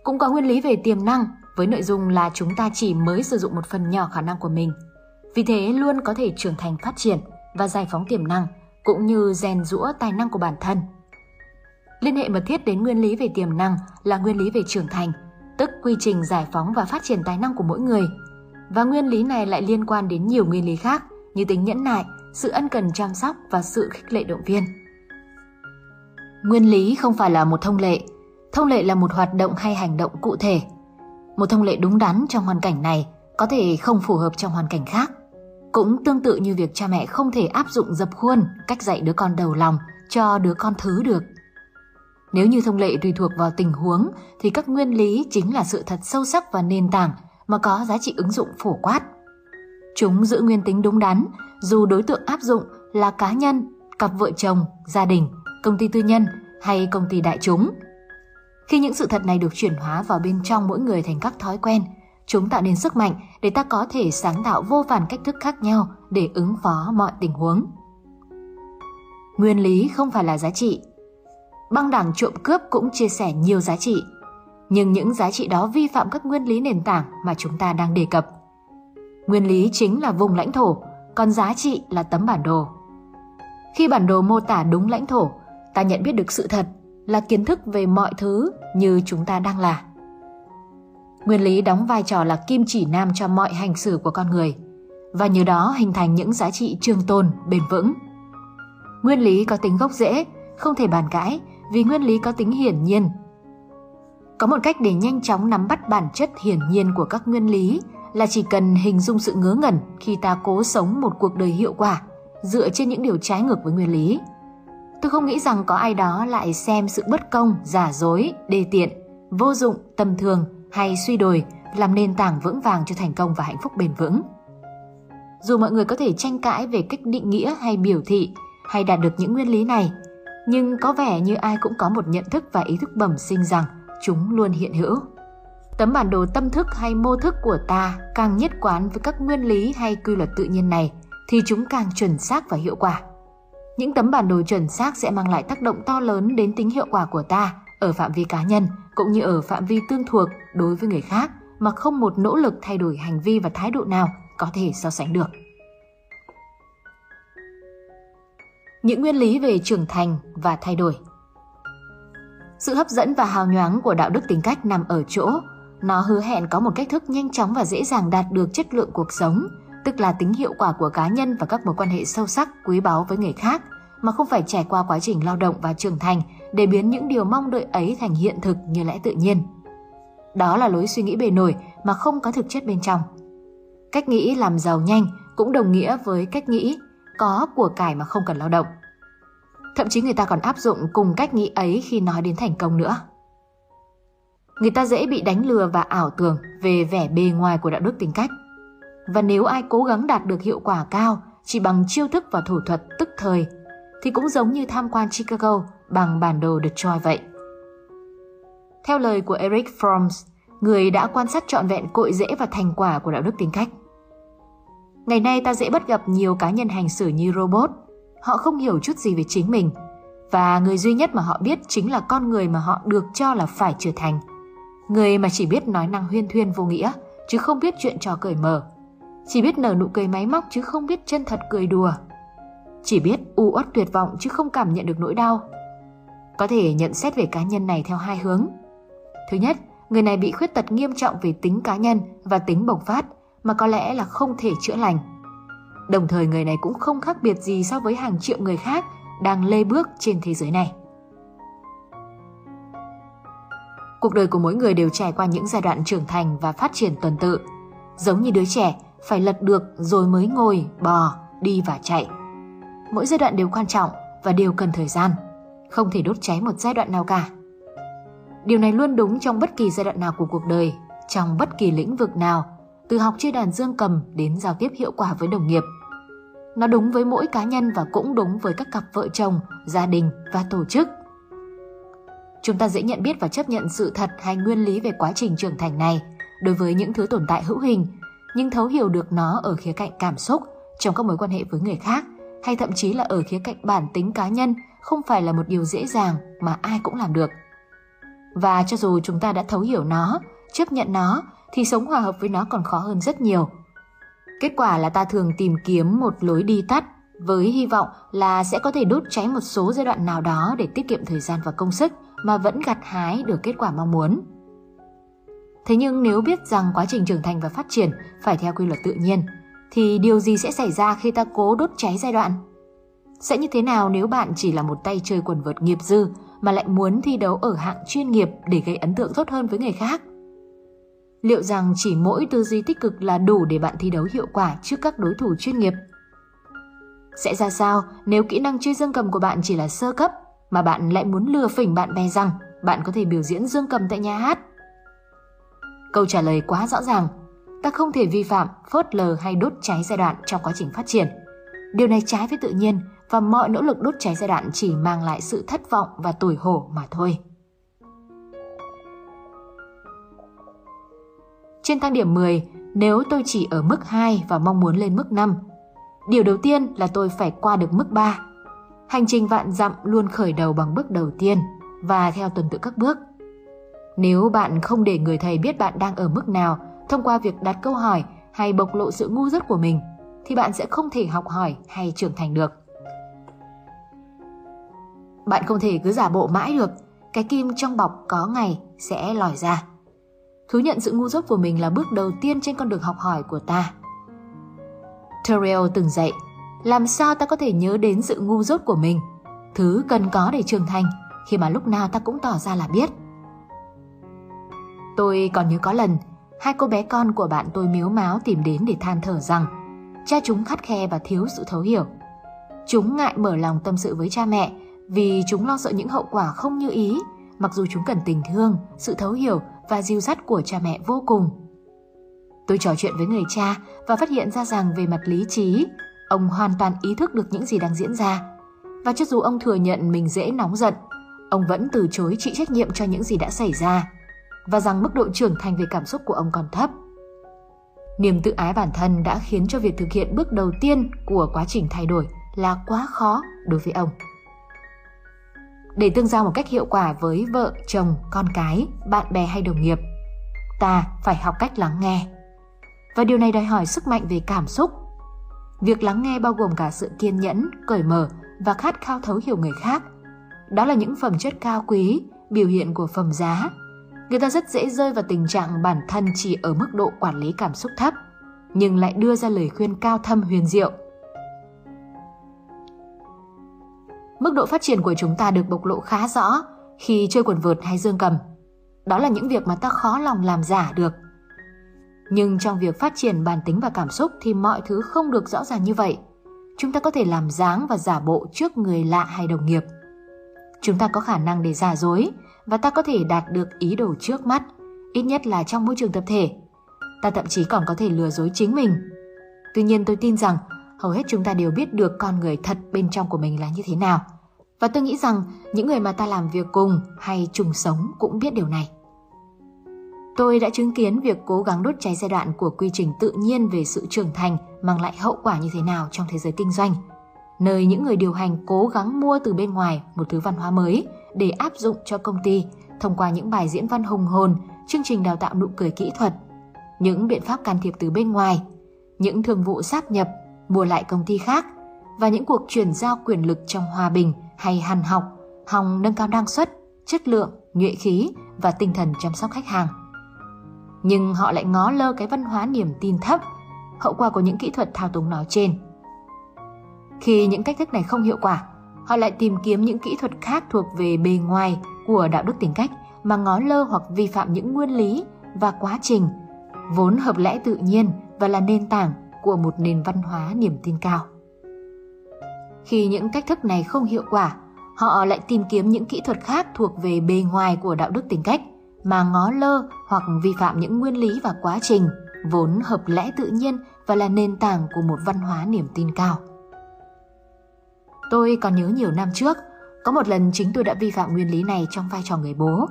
Cũng có nguyên lý về tiềm năng với nội dung là chúng ta chỉ mới sử dụng một phần nhỏ khả năng của mình. Vì thế luôn có thể trưởng thành phát triển và giải phóng tiềm năng cũng như rèn rũa tài năng của bản thân. Liên hệ mật thiết đến nguyên lý về tiềm năng là nguyên lý về trưởng thành, tức quy trình giải phóng và phát triển tài năng của mỗi người. Và nguyên lý này lại liên quan đến nhiều nguyên lý khác như tính nhẫn nại, sự ân cần chăm sóc và sự khích lệ động viên. Nguyên lý không phải là một thông lệ Thông lệ là một hoạt động hay hành động cụ thể. Một thông lệ đúng đắn trong hoàn cảnh này có thể không phù hợp trong hoàn cảnh khác. Cũng tương tự như việc cha mẹ không thể áp dụng dập khuôn cách dạy đứa con đầu lòng cho đứa con thứ được. Nếu như thông lệ tùy thuộc vào tình huống thì các nguyên lý chính là sự thật sâu sắc và nền tảng mà có giá trị ứng dụng phổ quát. Chúng giữ nguyên tính đúng đắn dù đối tượng áp dụng là cá nhân, cặp vợ chồng, gia đình, công ty tư nhân hay công ty đại chúng khi những sự thật này được chuyển hóa vào bên trong mỗi người thành các thói quen, chúng tạo nên sức mạnh để ta có thể sáng tạo vô vàn cách thức khác nhau để ứng phó mọi tình huống. Nguyên lý không phải là giá trị, băng đảng trộm cướp cũng chia sẻ nhiều giá trị. Nhưng những giá trị đó vi phạm các nguyên lý nền tảng mà chúng ta đang đề cập. Nguyên lý chính là vùng lãnh thổ, còn giá trị là tấm bản đồ. Khi bản đồ mô tả đúng lãnh thổ, ta nhận biết được sự thật là kiến thức về mọi thứ như chúng ta đang là. Nguyên lý đóng vai trò là kim chỉ nam cho mọi hành xử của con người và nhờ đó hình thành những giá trị trường tồn, bền vững. Nguyên lý có tính gốc rễ, không thể bàn cãi vì nguyên lý có tính hiển nhiên. Có một cách để nhanh chóng nắm bắt bản chất hiển nhiên của các nguyên lý là chỉ cần hình dung sự ngớ ngẩn khi ta cố sống một cuộc đời hiệu quả dựa trên những điều trái ngược với nguyên lý. Tôi không nghĩ rằng có ai đó lại xem sự bất công, giả dối, đề tiện, vô dụng, tầm thường hay suy đồi làm nền tảng vững vàng cho thành công và hạnh phúc bền vững. Dù mọi người có thể tranh cãi về cách định nghĩa hay biểu thị hay đạt được những nguyên lý này, nhưng có vẻ như ai cũng có một nhận thức và ý thức bẩm sinh rằng chúng luôn hiện hữu. Tấm bản đồ tâm thức hay mô thức của ta càng nhất quán với các nguyên lý hay quy luật tự nhiên này thì chúng càng chuẩn xác và hiệu quả. Những tấm bản đồ chuẩn xác sẽ mang lại tác động to lớn đến tính hiệu quả của ta ở phạm vi cá nhân cũng như ở phạm vi tương thuộc đối với người khác mà không một nỗ lực thay đổi hành vi và thái độ nào có thể so sánh được. Những nguyên lý về trưởng thành và thay đổi Sự hấp dẫn và hào nhoáng của đạo đức tính cách nằm ở chỗ nó hứa hẹn có một cách thức nhanh chóng và dễ dàng đạt được chất lượng cuộc sống, tức là tính hiệu quả của cá nhân và các mối quan hệ sâu sắc, quý báu với người khác, mà không phải trải qua quá trình lao động và trưởng thành để biến những điều mong đợi ấy thành hiện thực như lẽ tự nhiên. Đó là lối suy nghĩ bề nổi mà không có thực chất bên trong. Cách nghĩ làm giàu nhanh cũng đồng nghĩa với cách nghĩ có của cải mà không cần lao động. Thậm chí người ta còn áp dụng cùng cách nghĩ ấy khi nói đến thành công nữa. Người ta dễ bị đánh lừa và ảo tưởng về vẻ bề ngoài của đạo đức tính cách. Và nếu ai cố gắng đạt được hiệu quả cao chỉ bằng chiêu thức và thủ thuật tức thời thì cũng giống như tham quan Chicago bằng bản đồ Detroit vậy. Theo lời của Eric Fromm, người đã quan sát trọn vẹn cội rễ và thành quả của đạo đức tính cách. Ngày nay ta dễ bắt gặp nhiều cá nhân hành xử như robot. Họ không hiểu chút gì về chính mình và người duy nhất mà họ biết chính là con người mà họ được cho là phải trở thành – Người mà chỉ biết nói năng huyên thuyên vô nghĩa, chứ không biết chuyện trò cởi mở. Chỉ biết nở nụ cười máy móc chứ không biết chân thật cười đùa. Chỉ biết u uất tuyệt vọng chứ không cảm nhận được nỗi đau. Có thể nhận xét về cá nhân này theo hai hướng. Thứ nhất, người này bị khuyết tật nghiêm trọng về tính cá nhân và tính bộc phát mà có lẽ là không thể chữa lành. Đồng thời người này cũng không khác biệt gì so với hàng triệu người khác đang lê bước trên thế giới này. Cuộc đời của mỗi người đều trải qua những giai đoạn trưởng thành và phát triển tuần tự. Giống như đứa trẻ, phải lật được rồi mới ngồi, bò, đi và chạy. Mỗi giai đoạn đều quan trọng và đều cần thời gian, không thể đốt cháy một giai đoạn nào cả. Điều này luôn đúng trong bất kỳ giai đoạn nào của cuộc đời, trong bất kỳ lĩnh vực nào, từ học chơi đàn dương cầm đến giao tiếp hiệu quả với đồng nghiệp. Nó đúng với mỗi cá nhân và cũng đúng với các cặp vợ chồng, gia đình và tổ chức – chúng ta dễ nhận biết và chấp nhận sự thật hay nguyên lý về quá trình trưởng thành này đối với những thứ tồn tại hữu hình, nhưng thấu hiểu được nó ở khía cạnh cảm xúc trong các mối quan hệ với người khác hay thậm chí là ở khía cạnh bản tính cá nhân không phải là một điều dễ dàng mà ai cũng làm được. Và cho dù chúng ta đã thấu hiểu nó, chấp nhận nó thì sống hòa hợp với nó còn khó hơn rất nhiều. Kết quả là ta thường tìm kiếm một lối đi tắt với hy vọng là sẽ có thể đốt cháy một số giai đoạn nào đó để tiết kiệm thời gian và công sức mà vẫn gặt hái được kết quả mong muốn. Thế nhưng nếu biết rằng quá trình trưởng thành và phát triển phải theo quy luật tự nhiên, thì điều gì sẽ xảy ra khi ta cố đốt cháy giai đoạn? Sẽ như thế nào nếu bạn chỉ là một tay chơi quần vợt nghiệp dư mà lại muốn thi đấu ở hạng chuyên nghiệp để gây ấn tượng tốt hơn với người khác? Liệu rằng chỉ mỗi tư duy tích cực là đủ để bạn thi đấu hiệu quả trước các đối thủ chuyên nghiệp? Sẽ ra sao nếu kỹ năng chơi dương cầm của bạn chỉ là sơ cấp mà bạn lại muốn lừa phỉnh bạn bè rằng bạn có thể biểu diễn dương cầm tại nhà hát? Câu trả lời quá rõ ràng, ta không thể vi phạm, phớt lờ hay đốt cháy giai đoạn trong quá trình phát triển. Điều này trái với tự nhiên và mọi nỗ lực đốt cháy giai đoạn chỉ mang lại sự thất vọng và tủi hổ mà thôi. Trên thang điểm 10, nếu tôi chỉ ở mức 2 và mong muốn lên mức 5, điều đầu tiên là tôi phải qua được mức 3 Hành trình vạn dặm luôn khởi đầu bằng bước đầu tiên, và theo tuần tự các bước. Nếu bạn không để người thầy biết bạn đang ở mức nào thông qua việc đặt câu hỏi hay bộc lộ sự ngu dốt của mình, thì bạn sẽ không thể học hỏi hay trưởng thành được. Bạn không thể cứ giả bộ mãi được, cái kim trong bọc có ngày sẽ lòi ra. Thú nhận sự ngu dốt của mình là bước đầu tiên trên con đường học hỏi của ta. Terrell từng dạy, làm sao ta có thể nhớ đến sự ngu dốt của mình, thứ cần có để trưởng thành khi mà lúc nào ta cũng tỏ ra là biết. Tôi còn nhớ có lần, hai cô bé con của bạn tôi miếu máu tìm đến để than thở rằng cha chúng khắt khe và thiếu sự thấu hiểu. Chúng ngại mở lòng tâm sự với cha mẹ vì chúng lo sợ những hậu quả không như ý, mặc dù chúng cần tình thương, sự thấu hiểu và dìu dắt của cha mẹ vô cùng. Tôi trò chuyện với người cha và phát hiện ra rằng về mặt lý trí, ông hoàn toàn ý thức được những gì đang diễn ra. Và cho dù ông thừa nhận mình dễ nóng giận, ông vẫn từ chối chịu trách nhiệm cho những gì đã xảy ra và rằng mức độ trưởng thành về cảm xúc của ông còn thấp. Niềm tự ái bản thân đã khiến cho việc thực hiện bước đầu tiên của quá trình thay đổi là quá khó đối với ông. Để tương giao một cách hiệu quả với vợ, chồng, con cái, bạn bè hay đồng nghiệp, ta phải học cách lắng nghe. Và điều này đòi hỏi sức mạnh về cảm xúc. Việc lắng nghe bao gồm cả sự kiên nhẫn, cởi mở và khát khao thấu hiểu người khác. Đó là những phẩm chất cao quý, biểu hiện của phẩm giá người ta rất dễ rơi vào tình trạng bản thân chỉ ở mức độ quản lý cảm xúc thấp, nhưng lại đưa ra lời khuyên cao thâm huyền diệu. Mức độ phát triển của chúng ta được bộc lộ khá rõ khi chơi quần vợt hay dương cầm. Đó là những việc mà ta khó lòng làm giả được. Nhưng trong việc phát triển bản tính và cảm xúc thì mọi thứ không được rõ ràng như vậy. Chúng ta có thể làm dáng và giả bộ trước người lạ hay đồng nghiệp. Chúng ta có khả năng để giả dối, và ta có thể đạt được ý đồ trước mắt, ít nhất là trong môi trường tập thể. Ta thậm chí còn có thể lừa dối chính mình. Tuy nhiên tôi tin rằng hầu hết chúng ta đều biết được con người thật bên trong của mình là như thế nào. Và tôi nghĩ rằng những người mà ta làm việc cùng hay chung sống cũng biết điều này. Tôi đã chứng kiến việc cố gắng đốt cháy giai đoạn của quy trình tự nhiên về sự trưởng thành mang lại hậu quả như thế nào trong thế giới kinh doanh, nơi những người điều hành cố gắng mua từ bên ngoài một thứ văn hóa mới để áp dụng cho công ty thông qua những bài diễn văn hùng hồn, chương trình đào tạo nụ cười kỹ thuật, những biện pháp can thiệp từ bên ngoài, những thương vụ sáp nhập, mua lại công ty khác và những cuộc chuyển giao quyền lực trong hòa bình hay hàn học, hòng nâng cao năng suất, chất lượng, nhuệ khí và tinh thần chăm sóc khách hàng. Nhưng họ lại ngó lơ cái văn hóa niềm tin thấp, hậu quả của những kỹ thuật thao túng nói trên. Khi những cách thức này không hiệu quả, họ lại tìm kiếm những kỹ thuật khác thuộc về bề ngoài của đạo đức tính cách mà ngó lơ hoặc vi phạm những nguyên lý và quá trình vốn hợp lẽ tự nhiên và là nền tảng của một nền văn hóa niềm tin cao. Khi những cách thức này không hiệu quả, họ lại tìm kiếm những kỹ thuật khác thuộc về bề ngoài của đạo đức tính cách mà ngó lơ hoặc vi phạm những nguyên lý và quá trình vốn hợp lẽ tự nhiên và là nền tảng của một văn hóa niềm tin cao. Tôi còn nhớ nhiều năm trước, có một lần chính tôi đã vi phạm nguyên lý này trong vai trò người bố.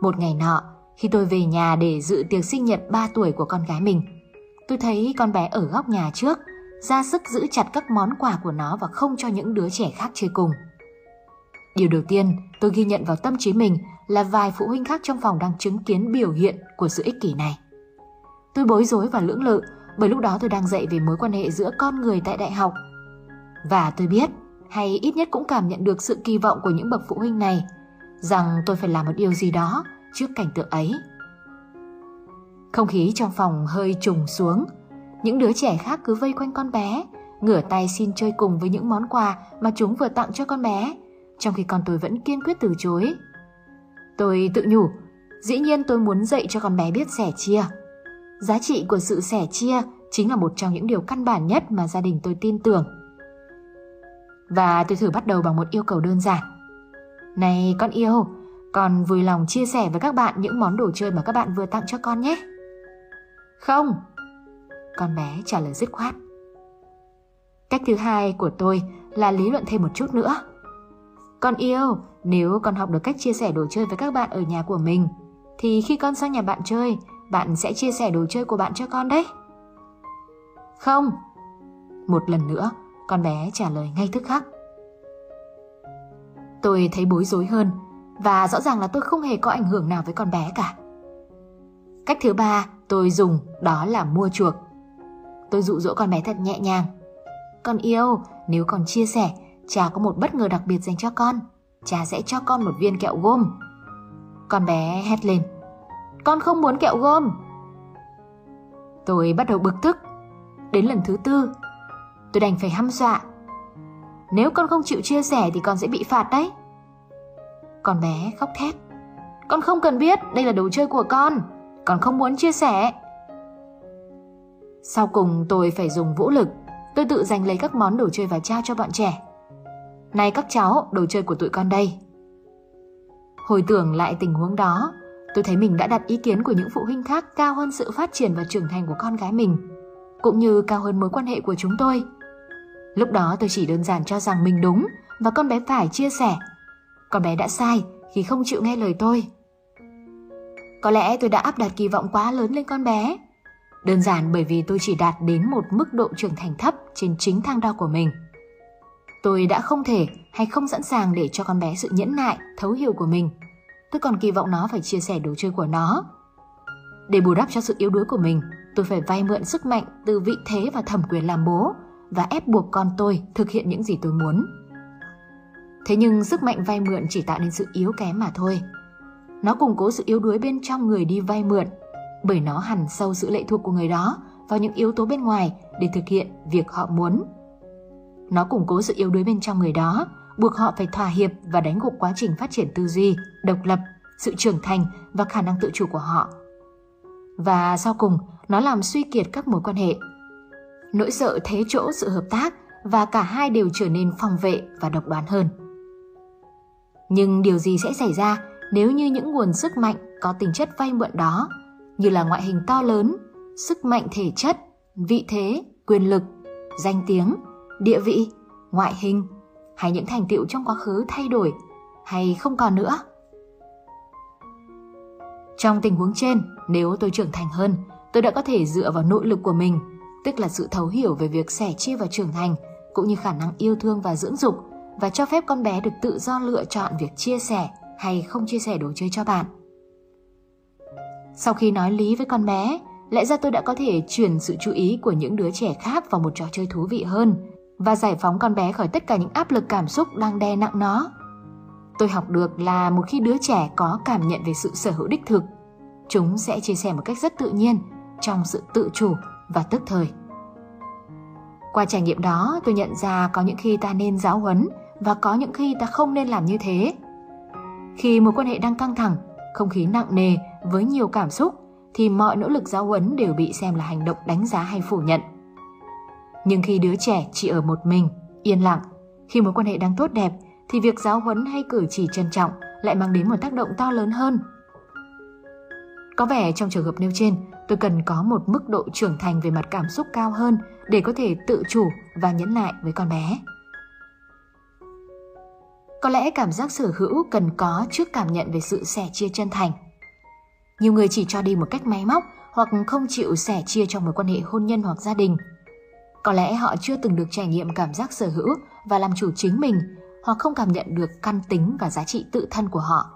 Một ngày nọ, khi tôi về nhà để dự tiệc sinh nhật 3 tuổi của con gái mình, tôi thấy con bé ở góc nhà trước, ra sức giữ chặt các món quà của nó và không cho những đứa trẻ khác chơi cùng. Điều đầu tiên tôi ghi nhận vào tâm trí mình là vài phụ huynh khác trong phòng đang chứng kiến biểu hiện của sự ích kỷ này. Tôi bối rối và lưỡng lự bởi lúc đó tôi đang dạy về mối quan hệ giữa con người tại đại học và tôi biết, hay ít nhất cũng cảm nhận được sự kỳ vọng của những bậc phụ huynh này, rằng tôi phải làm một điều gì đó trước cảnh tượng ấy. Không khí trong phòng hơi trùng xuống, những đứa trẻ khác cứ vây quanh con bé, ngửa tay xin chơi cùng với những món quà mà chúng vừa tặng cho con bé, trong khi con tôi vẫn kiên quyết từ chối. Tôi tự nhủ, dĩ nhiên tôi muốn dạy cho con bé biết sẻ chia. Giá trị của sự sẻ chia chính là một trong những điều căn bản nhất mà gia đình tôi tin tưởng và tôi thử bắt đầu bằng một yêu cầu đơn giản. Này con yêu, con vui lòng chia sẻ với các bạn những món đồ chơi mà các bạn vừa tặng cho con nhé. Không, con bé trả lời dứt khoát. Cách thứ hai của tôi là lý luận thêm một chút nữa. Con yêu, nếu con học được cách chia sẻ đồ chơi với các bạn ở nhà của mình, thì khi con sang nhà bạn chơi, bạn sẽ chia sẻ đồ chơi của bạn cho con đấy. Không. Một lần nữa, con bé trả lời ngay tức khắc. Tôi thấy bối rối hơn và rõ ràng là tôi không hề có ảnh hưởng nào với con bé cả. Cách thứ ba tôi dùng đó là mua chuộc. Tôi dụ dỗ con bé thật nhẹ nhàng. Con yêu, nếu con chia sẻ, cha có một bất ngờ đặc biệt dành cho con. Cha sẽ cho con một viên kẹo gôm. Con bé hét lên. Con không muốn kẹo gôm. Tôi bắt đầu bực tức. Đến lần thứ tư, tôi đành phải hăm dọa. Nếu con không chịu chia sẻ thì con sẽ bị phạt đấy. Con bé khóc thét. Con không cần biết, đây là đồ chơi của con. Con không muốn chia sẻ. Sau cùng tôi phải dùng vũ lực. Tôi tự giành lấy các món đồ chơi và trao cho bọn trẻ. Này các cháu, đồ chơi của tụi con đây. Hồi tưởng lại tình huống đó, tôi thấy mình đã đặt ý kiến của những phụ huynh khác cao hơn sự phát triển và trưởng thành của con gái mình, cũng như cao hơn mối quan hệ của chúng tôi. Lúc đó tôi chỉ đơn giản cho rằng mình đúng và con bé phải chia sẻ. Con bé đã sai khi không chịu nghe lời tôi. Có lẽ tôi đã áp đặt kỳ vọng quá lớn lên con bé. Đơn giản bởi vì tôi chỉ đạt đến một mức độ trưởng thành thấp trên chính thang đo của mình. Tôi đã không thể hay không sẵn sàng để cho con bé sự nhẫn nại, thấu hiểu của mình. Tôi còn kỳ vọng nó phải chia sẻ đồ chơi của nó. Để bù đắp cho sự yếu đuối của mình, tôi phải vay mượn sức mạnh từ vị thế và thẩm quyền làm bố và ép buộc con tôi thực hiện những gì tôi muốn. Thế nhưng sức mạnh vay mượn chỉ tạo nên sự yếu kém mà thôi. Nó củng cố sự yếu đuối bên trong người đi vay mượn bởi nó hằn sâu sự lệ thuộc của người đó vào những yếu tố bên ngoài để thực hiện việc họ muốn. Nó củng cố sự yếu đuối bên trong người đó, buộc họ phải thỏa hiệp và đánh gục quá trình phát triển tư duy, độc lập, sự trưởng thành và khả năng tự chủ của họ. Và sau cùng, nó làm suy kiệt các mối quan hệ. Nỗi sợ thế chỗ sự hợp tác và cả hai đều trở nên phòng vệ và độc đoán hơn. Nhưng điều gì sẽ xảy ra nếu như những nguồn sức mạnh có tính chất vay mượn đó, như là ngoại hình to lớn, sức mạnh thể chất, vị thế, quyền lực, danh tiếng, địa vị, ngoại hình hay những thành tựu trong quá khứ thay đổi hay không còn nữa. Trong tình huống trên, nếu tôi trưởng thành hơn, tôi đã có thể dựa vào nội lực của mình, tức là sự thấu hiểu về việc sẻ chia và trưởng thành, cũng như khả năng yêu thương và dưỡng dục và cho phép con bé được tự do lựa chọn việc chia sẻ hay không chia sẻ đồ chơi cho bạn. Sau khi nói lý với con bé, lẽ ra tôi đã có thể chuyển sự chú ý của những đứa trẻ khác vào một trò chơi thú vị hơn và giải phóng con bé khỏi tất cả những áp lực cảm xúc đang đè nặng nó. Tôi học được là một khi đứa trẻ có cảm nhận về sự sở hữu đích thực, chúng sẽ chia sẻ một cách rất tự nhiên trong sự tự chủ và tức thời. Qua trải nghiệm đó, tôi nhận ra có những khi ta nên giáo huấn và có những khi ta không nên làm như thế. Khi mối quan hệ đang căng thẳng, không khí nặng nề với nhiều cảm xúc thì mọi nỗ lực giáo huấn đều bị xem là hành động đánh giá hay phủ nhận. Nhưng khi đứa trẻ chỉ ở một mình, yên lặng, khi mối quan hệ đang tốt đẹp thì việc giáo huấn hay cử chỉ trân trọng lại mang đến một tác động to lớn hơn. Có vẻ trong trường hợp nêu trên, tôi cần có một mức độ trưởng thành về mặt cảm xúc cao hơn để có thể tự chủ và nhẫn nại với con bé. Có lẽ cảm giác sở hữu cần có trước cảm nhận về sự sẻ chia chân thành. Nhiều người chỉ cho đi một cách máy móc hoặc không chịu sẻ chia trong mối quan hệ hôn nhân hoặc gia đình. Có lẽ họ chưa từng được trải nghiệm cảm giác sở hữu và làm chủ chính mình hoặc không cảm nhận được căn tính và giá trị tự thân của họ.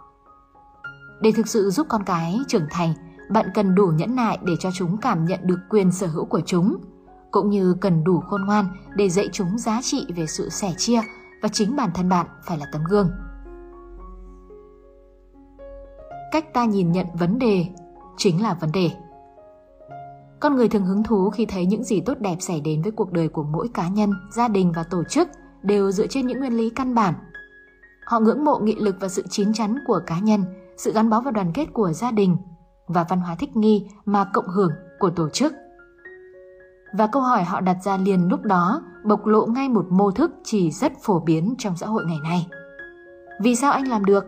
Để thực sự giúp con cái trưởng thành, bạn cần đủ nhẫn nại để cho chúng cảm nhận được quyền sở hữu của chúng, cũng như cần đủ khôn ngoan để dạy chúng giá trị về sự sẻ chia và chính bản thân bạn phải là tấm gương. Cách ta nhìn nhận vấn đề chính là vấn đề. Con người thường hứng thú khi thấy những gì tốt đẹp xảy đến với cuộc đời của mỗi cá nhân, gia đình và tổ chức đều dựa trên những nguyên lý căn bản. Họ ngưỡng mộ nghị lực và sự chín chắn của cá nhân, sự gắn bó và đoàn kết của gia đình và văn hóa thích nghi mà cộng hưởng của tổ chức. Và câu hỏi họ đặt ra liền lúc đó bộc lộ ngay một mô thức chỉ rất phổ biến trong xã hội ngày nay. Vì sao anh làm được?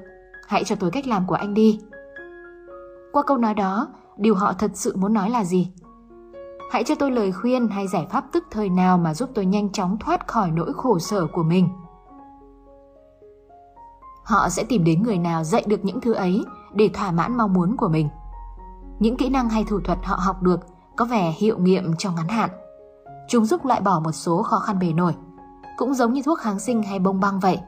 Hãy cho tôi cách làm của anh đi. Qua câu nói đó, điều họ thật sự muốn nói là gì? Hãy cho tôi lời khuyên hay giải pháp tức thời nào mà giúp tôi nhanh chóng thoát khỏi nỗi khổ sở của mình. Họ sẽ tìm đến người nào dạy được những thứ ấy để thỏa mãn mong muốn của mình. Những kỹ năng hay thủ thuật họ học được có vẻ hiệu nghiệm trong ngắn hạn. Chúng giúp loại bỏ một số khó khăn bề nổi, cũng giống như thuốc kháng sinh hay bông băng vậy.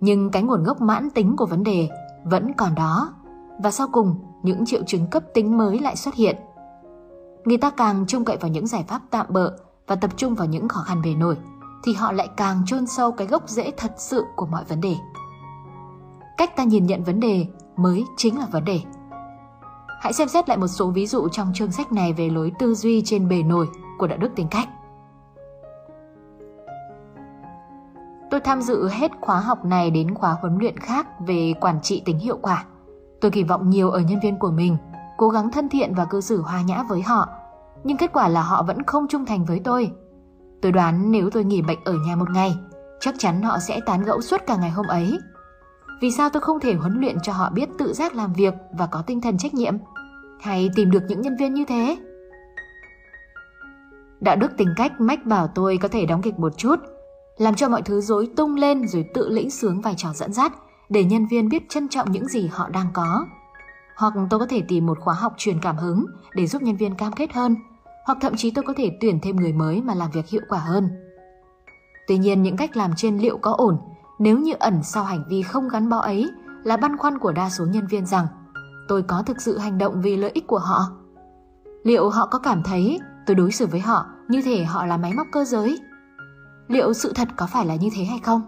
Nhưng cái nguồn gốc mãn tính của vấn đề vẫn còn đó và sau cùng những triệu chứng cấp tính mới lại xuất hiện. Người ta càng trông cậy vào những giải pháp tạm bợ và tập trung vào những khó khăn bề nổi thì họ lại càng chôn sâu cái gốc rễ thật sự của mọi vấn đề. Cách ta nhìn nhận vấn đề mới chính là vấn đề. Hãy xem xét lại một số ví dụ trong chương sách này về lối tư duy trên bề nổi của đạo đức tính cách. Tôi tham dự hết khóa học này đến khóa huấn luyện khác về quản trị tính hiệu quả. Tôi kỳ vọng nhiều ở nhân viên của mình, cố gắng thân thiện và cư xử hòa nhã với họ. Nhưng kết quả là họ vẫn không trung thành với tôi. Tôi đoán nếu tôi nghỉ bệnh ở nhà một ngày, chắc chắn họ sẽ tán gẫu suốt cả ngày hôm ấy. Vì sao tôi không thể huấn luyện cho họ biết tự giác làm việc và có tinh thần trách nhiệm? Hay tìm được những nhân viên như thế? Đạo đức tính cách mách bảo tôi có thể đóng kịch một chút – làm cho mọi thứ rối tung lên rồi tự lĩnh sướng vai trò dẫn dắt để nhân viên biết trân trọng những gì họ đang có. Hoặc tôi có thể tìm một khóa học truyền cảm hứng để giúp nhân viên cam kết hơn, hoặc thậm chí tôi có thể tuyển thêm người mới mà làm việc hiệu quả hơn. Tuy nhiên những cách làm trên liệu có ổn nếu như ẩn sau hành vi không gắn bó ấy là băn khoăn của đa số nhân viên rằng tôi có thực sự hành động vì lợi ích của họ. Liệu họ có cảm thấy tôi đối xử với họ như thể họ là máy móc cơ giới? liệu sự thật có phải là như thế hay không?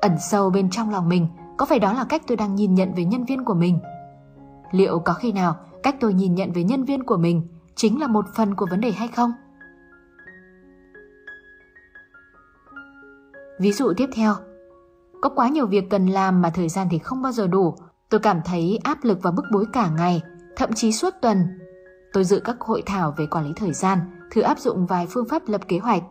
Ẩn sâu bên trong lòng mình, có phải đó là cách tôi đang nhìn nhận về nhân viên của mình? Liệu có khi nào cách tôi nhìn nhận về nhân viên của mình chính là một phần của vấn đề hay không? Ví dụ tiếp theo, có quá nhiều việc cần làm mà thời gian thì không bao giờ đủ. Tôi cảm thấy áp lực và bức bối cả ngày, thậm chí suốt tuần. Tôi dự các hội thảo về quản lý thời gian, thử áp dụng vài phương pháp lập kế hoạch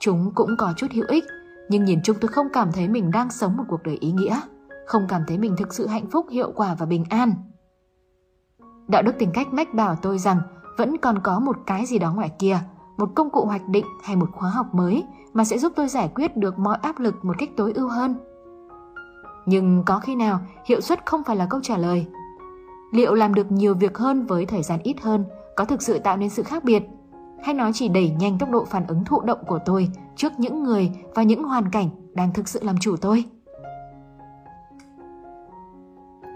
Chúng cũng có chút hữu ích, nhưng nhìn chung tôi không cảm thấy mình đang sống một cuộc đời ý nghĩa, không cảm thấy mình thực sự hạnh phúc, hiệu quả và bình an. Đạo đức tính cách mách bảo tôi rằng vẫn còn có một cái gì đó ngoài kia, một công cụ hoạch định hay một khóa học mới mà sẽ giúp tôi giải quyết được mọi áp lực một cách tối ưu hơn. Nhưng có khi nào hiệu suất không phải là câu trả lời? Liệu làm được nhiều việc hơn với thời gian ít hơn có thực sự tạo nên sự khác biệt hay nó chỉ đẩy nhanh tốc độ phản ứng thụ động của tôi trước những người và những hoàn cảnh đang thực sự làm chủ tôi?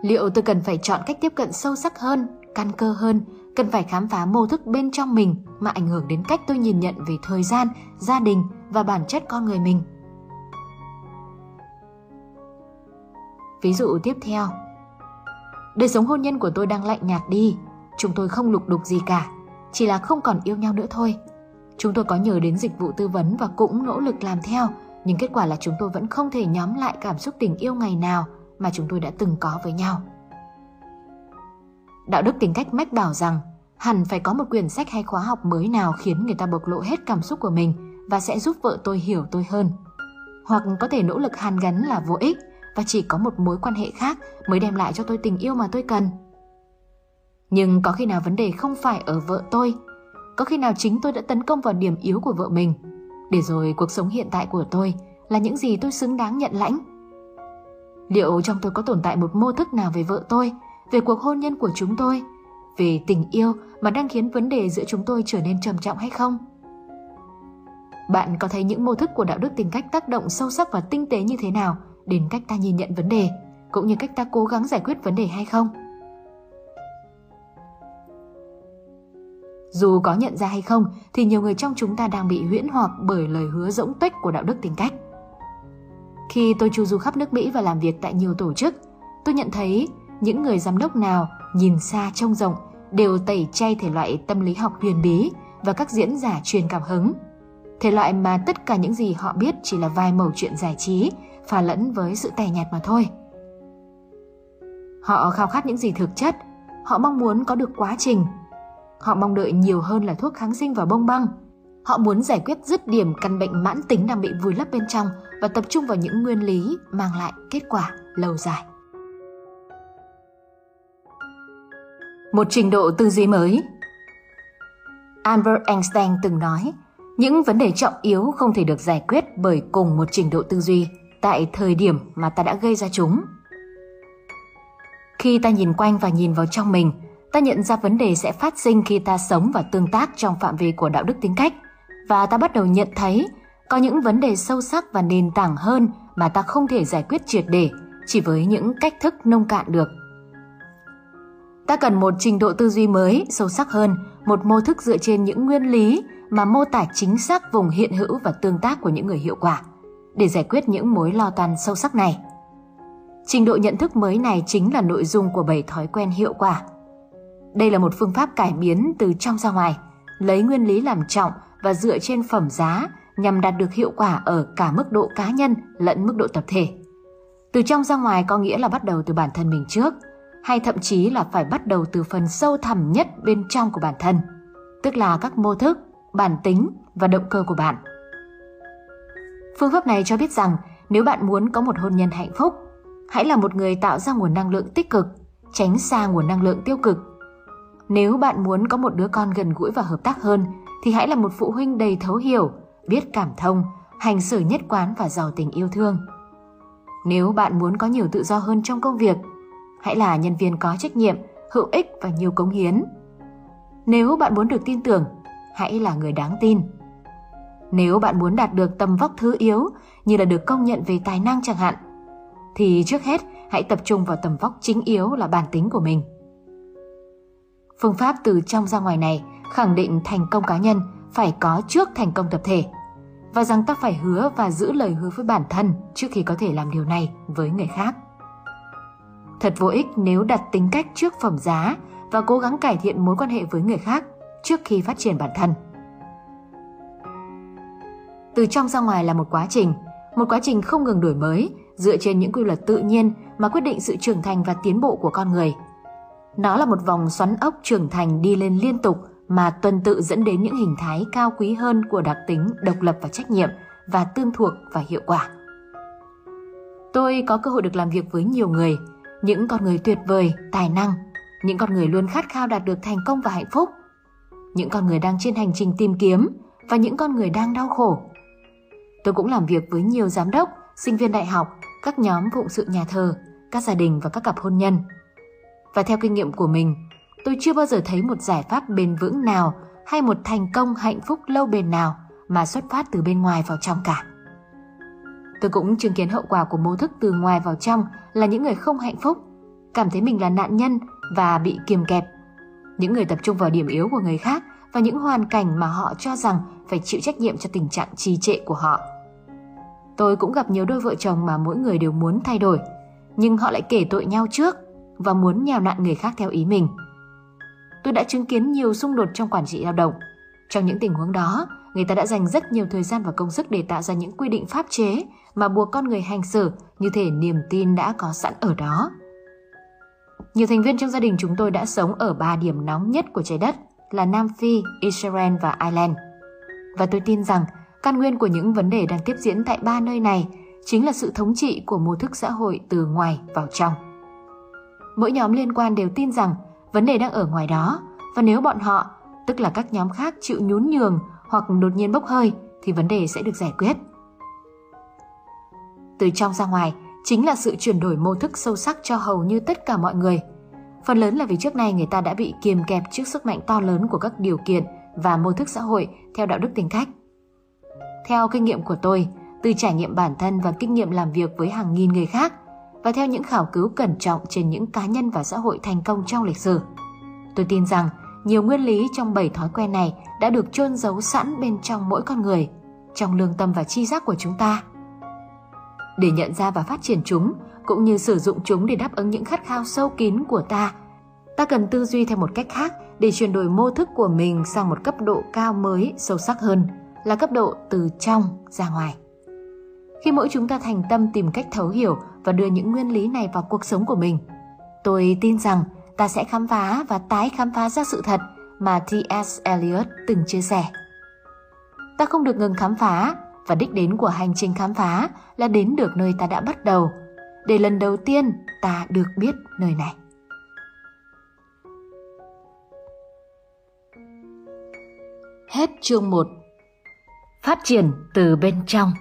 Liệu tôi cần phải chọn cách tiếp cận sâu sắc hơn, căn cơ hơn, cần phải khám phá mô thức bên trong mình mà ảnh hưởng đến cách tôi nhìn nhận về thời gian, gia đình và bản chất con người mình? Ví dụ tiếp theo Đời sống hôn nhân của tôi đang lạnh nhạt đi Chúng tôi không lục đục gì cả chỉ là không còn yêu nhau nữa thôi. Chúng tôi có nhờ đến dịch vụ tư vấn và cũng nỗ lực làm theo, nhưng kết quả là chúng tôi vẫn không thể nhóm lại cảm xúc tình yêu ngày nào mà chúng tôi đã từng có với nhau. Đạo đức tính cách mách bảo rằng hẳn phải có một quyển sách hay khóa học mới nào khiến người ta bộc lộ hết cảm xúc của mình và sẽ giúp vợ tôi hiểu tôi hơn. Hoặc có thể nỗ lực hàn gắn là vô ích và chỉ có một mối quan hệ khác mới đem lại cho tôi tình yêu mà tôi cần. Nhưng có khi nào vấn đề không phải ở vợ tôi, Có khi nào chính tôi đã tấn công vào điểm yếu của vợ mình, Để rồi cuộc sống hiện tại của tôi Là những gì tôi xứng đáng nhận lãnh Liệu trong tôi có tồn tại một mô thức nào về vợ tôi, Về cuộc hôn nhân của chúng tôi về tình yêu mà đang khiến vấn đề giữa chúng tôi trở nên trầm trọng hay không Bạn có thấy những mô thức của đạo đức tính cách tác động sâu sắc và tinh tế như thế nào Đến cách ta nhìn nhận vấn đề Cũng như cách ta cố gắng giải quyết vấn đề hay không? Dù có nhận ra hay không thì nhiều người trong chúng ta đang bị huyễn hoặc bởi lời hứa rỗng tuếch của đạo đức tính cách. Khi tôi chu du khắp nước Mỹ và làm việc tại nhiều tổ chức, tôi nhận thấy những người giám đốc nào nhìn xa trông rộng đều tẩy chay thể loại tâm lý học huyền bí và các diễn giả truyền cảm hứng. Thể loại mà tất cả những gì họ biết chỉ là vài mẩu chuyện giải trí, pha lẫn với sự tẻ nhạt mà thôi. Họ khao khát những gì thực chất, họ mong muốn có được quá trình, Họ mong đợi nhiều hơn là thuốc kháng sinh và bông băng. Họ muốn giải quyết dứt điểm căn bệnh mãn tính đang bị vùi lấp bên trong và tập trung vào những nguyên lý mang lại kết quả lâu dài. Một trình độ tư duy mới Albert Einstein từng nói, những vấn đề trọng yếu không thể được giải quyết bởi cùng một trình độ tư duy tại thời điểm mà ta đã gây ra chúng. Khi ta nhìn quanh và nhìn vào trong mình, ta nhận ra vấn đề sẽ phát sinh khi ta sống và tương tác trong phạm vi của đạo đức tính cách và ta bắt đầu nhận thấy Có những vấn đề sâu sắc và nền tảng hơn mà ta không thể giải quyết triệt để chỉ với những cách thức nông cạn được. Ta cần một trình độ tư duy mới, sâu sắc hơn, một mô thức dựa trên những nguyên lý mà mô tả chính xác vùng hiện hữu và tương tác của những người hiệu quả để giải quyết những mối lo toan sâu sắc này. Trình độ nhận thức mới này chính là nội dung của bảy thói quen hiệu quả. Đây là một phương pháp cải biến từ trong ra ngoài, lấy nguyên lý làm trọng và dựa trên phẩm giá nhằm đạt được hiệu quả ở cả mức độ cá nhân lẫn mức độ tập thể. Từ trong ra ngoài có nghĩa là bắt đầu từ bản thân mình trước, hay thậm chí là phải bắt đầu từ phần sâu thẳm nhất bên trong của bản thân, tức là các mô thức, bản tính và động cơ của bạn. Phương pháp này cho biết rằng nếu bạn muốn có một hôn nhân hạnh phúc, hãy là một người tạo ra nguồn năng lượng tích cực, tránh xa nguồn năng lượng tiêu cực. Nếu bạn muốn có một đứa con gần gũi và hợp tác hơn, thì hãy là một phụ huynh đầy thấu hiểu, biết cảm thông, hành xử nhất quán và giàu tình yêu thương. Nếu bạn muốn có nhiều tự do hơn trong công việc, hãy là nhân viên có trách nhiệm, hữu ích và nhiều cống hiến. Nếu bạn muốn được tin tưởng, hãy là người đáng tin. Nếu bạn muốn đạt được tầm vóc thứ yếu như là được công nhận về tài năng chẳng hạn, thì trước hết hãy tập trung vào tầm vóc chính yếu là bản tính của mình. Phương pháp từ trong ra ngoài này khẳng định thành công cá nhân phải có trước thành công tập thể và rằng ta phải hứa và giữ lời hứa với bản thân trước khi có thể làm điều này với người khác. Thật vô ích nếu đặt tính cách trước phẩm giá và cố gắng cải thiện mối quan hệ với người khác trước khi phát triển bản thân. Từ trong ra ngoài là một quá trình, một quá trình không ngừng đổi mới dựa trên những quy luật tự nhiên mà quyết định sự trưởng thành và tiến bộ của con người. Nó là một vòng xoắn ốc trưởng thành đi lên liên tục mà tuần tự dẫn đến những hình thái cao quý hơn của đặc tính độc lập và trách nhiệm và tương thuộc và hiệu quả. Tôi có cơ hội được làm việc với nhiều người, những con người tuyệt vời, tài năng, những con người luôn khát khao đạt được thành công và hạnh phúc, những con người đang trên hành trình tìm kiếm và những con người đang đau khổ. Tôi cũng làm việc với nhiều giám đốc, sinh viên đại học, các nhóm phụng sự nhà thờ, các gia đình và các cặp hôn nhân. Và theo kinh nghiệm của mình, tôi chưa bao giờ thấy một giải pháp bền vững nào hay một thành công hạnh phúc lâu bền nào mà xuất phát từ bên ngoài vào trong cả. Tôi cũng chứng kiến hậu quả của mô thức từ ngoài vào trong là những người không hạnh phúc, cảm thấy mình là nạn nhân và bị kiềm kẹp. Những người tập trung vào điểm yếu của người khác và những hoàn cảnh mà họ cho rằng phải chịu trách nhiệm cho tình trạng trì trệ của họ. Tôi cũng gặp nhiều đôi vợ chồng mà mỗi người đều muốn thay đổi, nhưng họ lại kể tội nhau trước và muốn nhào nặn người khác theo ý mình. Tôi đã chứng kiến nhiều xung đột trong quản trị lao động. Trong những tình huống đó, người ta đã dành rất nhiều thời gian và công sức để tạo ra những quy định pháp chế mà buộc con người hành xử như thể niềm tin đã có sẵn ở đó. Nhiều thành viên trong gia đình chúng tôi đã sống ở ba điểm nóng nhất của trái đất là Nam Phi, Israel và Ireland. Và tôi tin rằng căn nguyên của những vấn đề đang tiếp diễn tại ba nơi này chính là sự thống trị của mô thức xã hội từ ngoài vào trong. Mỗi nhóm liên quan đều tin rằng vấn đề đang ở ngoài đó và nếu bọn họ, tức là các nhóm khác chịu nhún nhường hoặc đột nhiên bốc hơi thì vấn đề sẽ được giải quyết. Từ trong ra ngoài chính là sự chuyển đổi mô thức sâu sắc cho hầu như tất cả mọi người. Phần lớn là vì trước nay người ta đã bị kiềm kẹp trước sức mạnh to lớn của các điều kiện và mô thức xã hội theo đạo đức tính cách. Theo kinh nghiệm của tôi, từ trải nghiệm bản thân và kinh nghiệm làm việc với hàng nghìn người khác và theo những khảo cứu cẩn trọng trên những cá nhân và xã hội thành công trong lịch sử, tôi tin rằng nhiều nguyên lý trong bảy thói quen này đã được chôn giấu sẵn bên trong mỗi con người, trong lương tâm và chi giác của chúng ta. Để nhận ra và phát triển chúng, cũng như sử dụng chúng để đáp ứng những khát khao sâu kín của ta, ta cần tư duy theo một cách khác để chuyển đổi mô thức của mình sang một cấp độ cao mới, sâu sắc hơn, là cấp độ từ trong ra ngoài. Khi mỗi chúng ta thành tâm tìm cách thấu hiểu và đưa những nguyên lý này vào cuộc sống của mình, tôi tin rằng ta sẽ khám phá và tái khám phá ra sự thật mà T.S. Eliot từng chia sẻ. Ta không được ngừng khám phá và đích đến của hành trình khám phá là đến được nơi ta đã bắt đầu, để lần đầu tiên ta được biết nơi này. Hết chương 1 Phát triển từ bên trong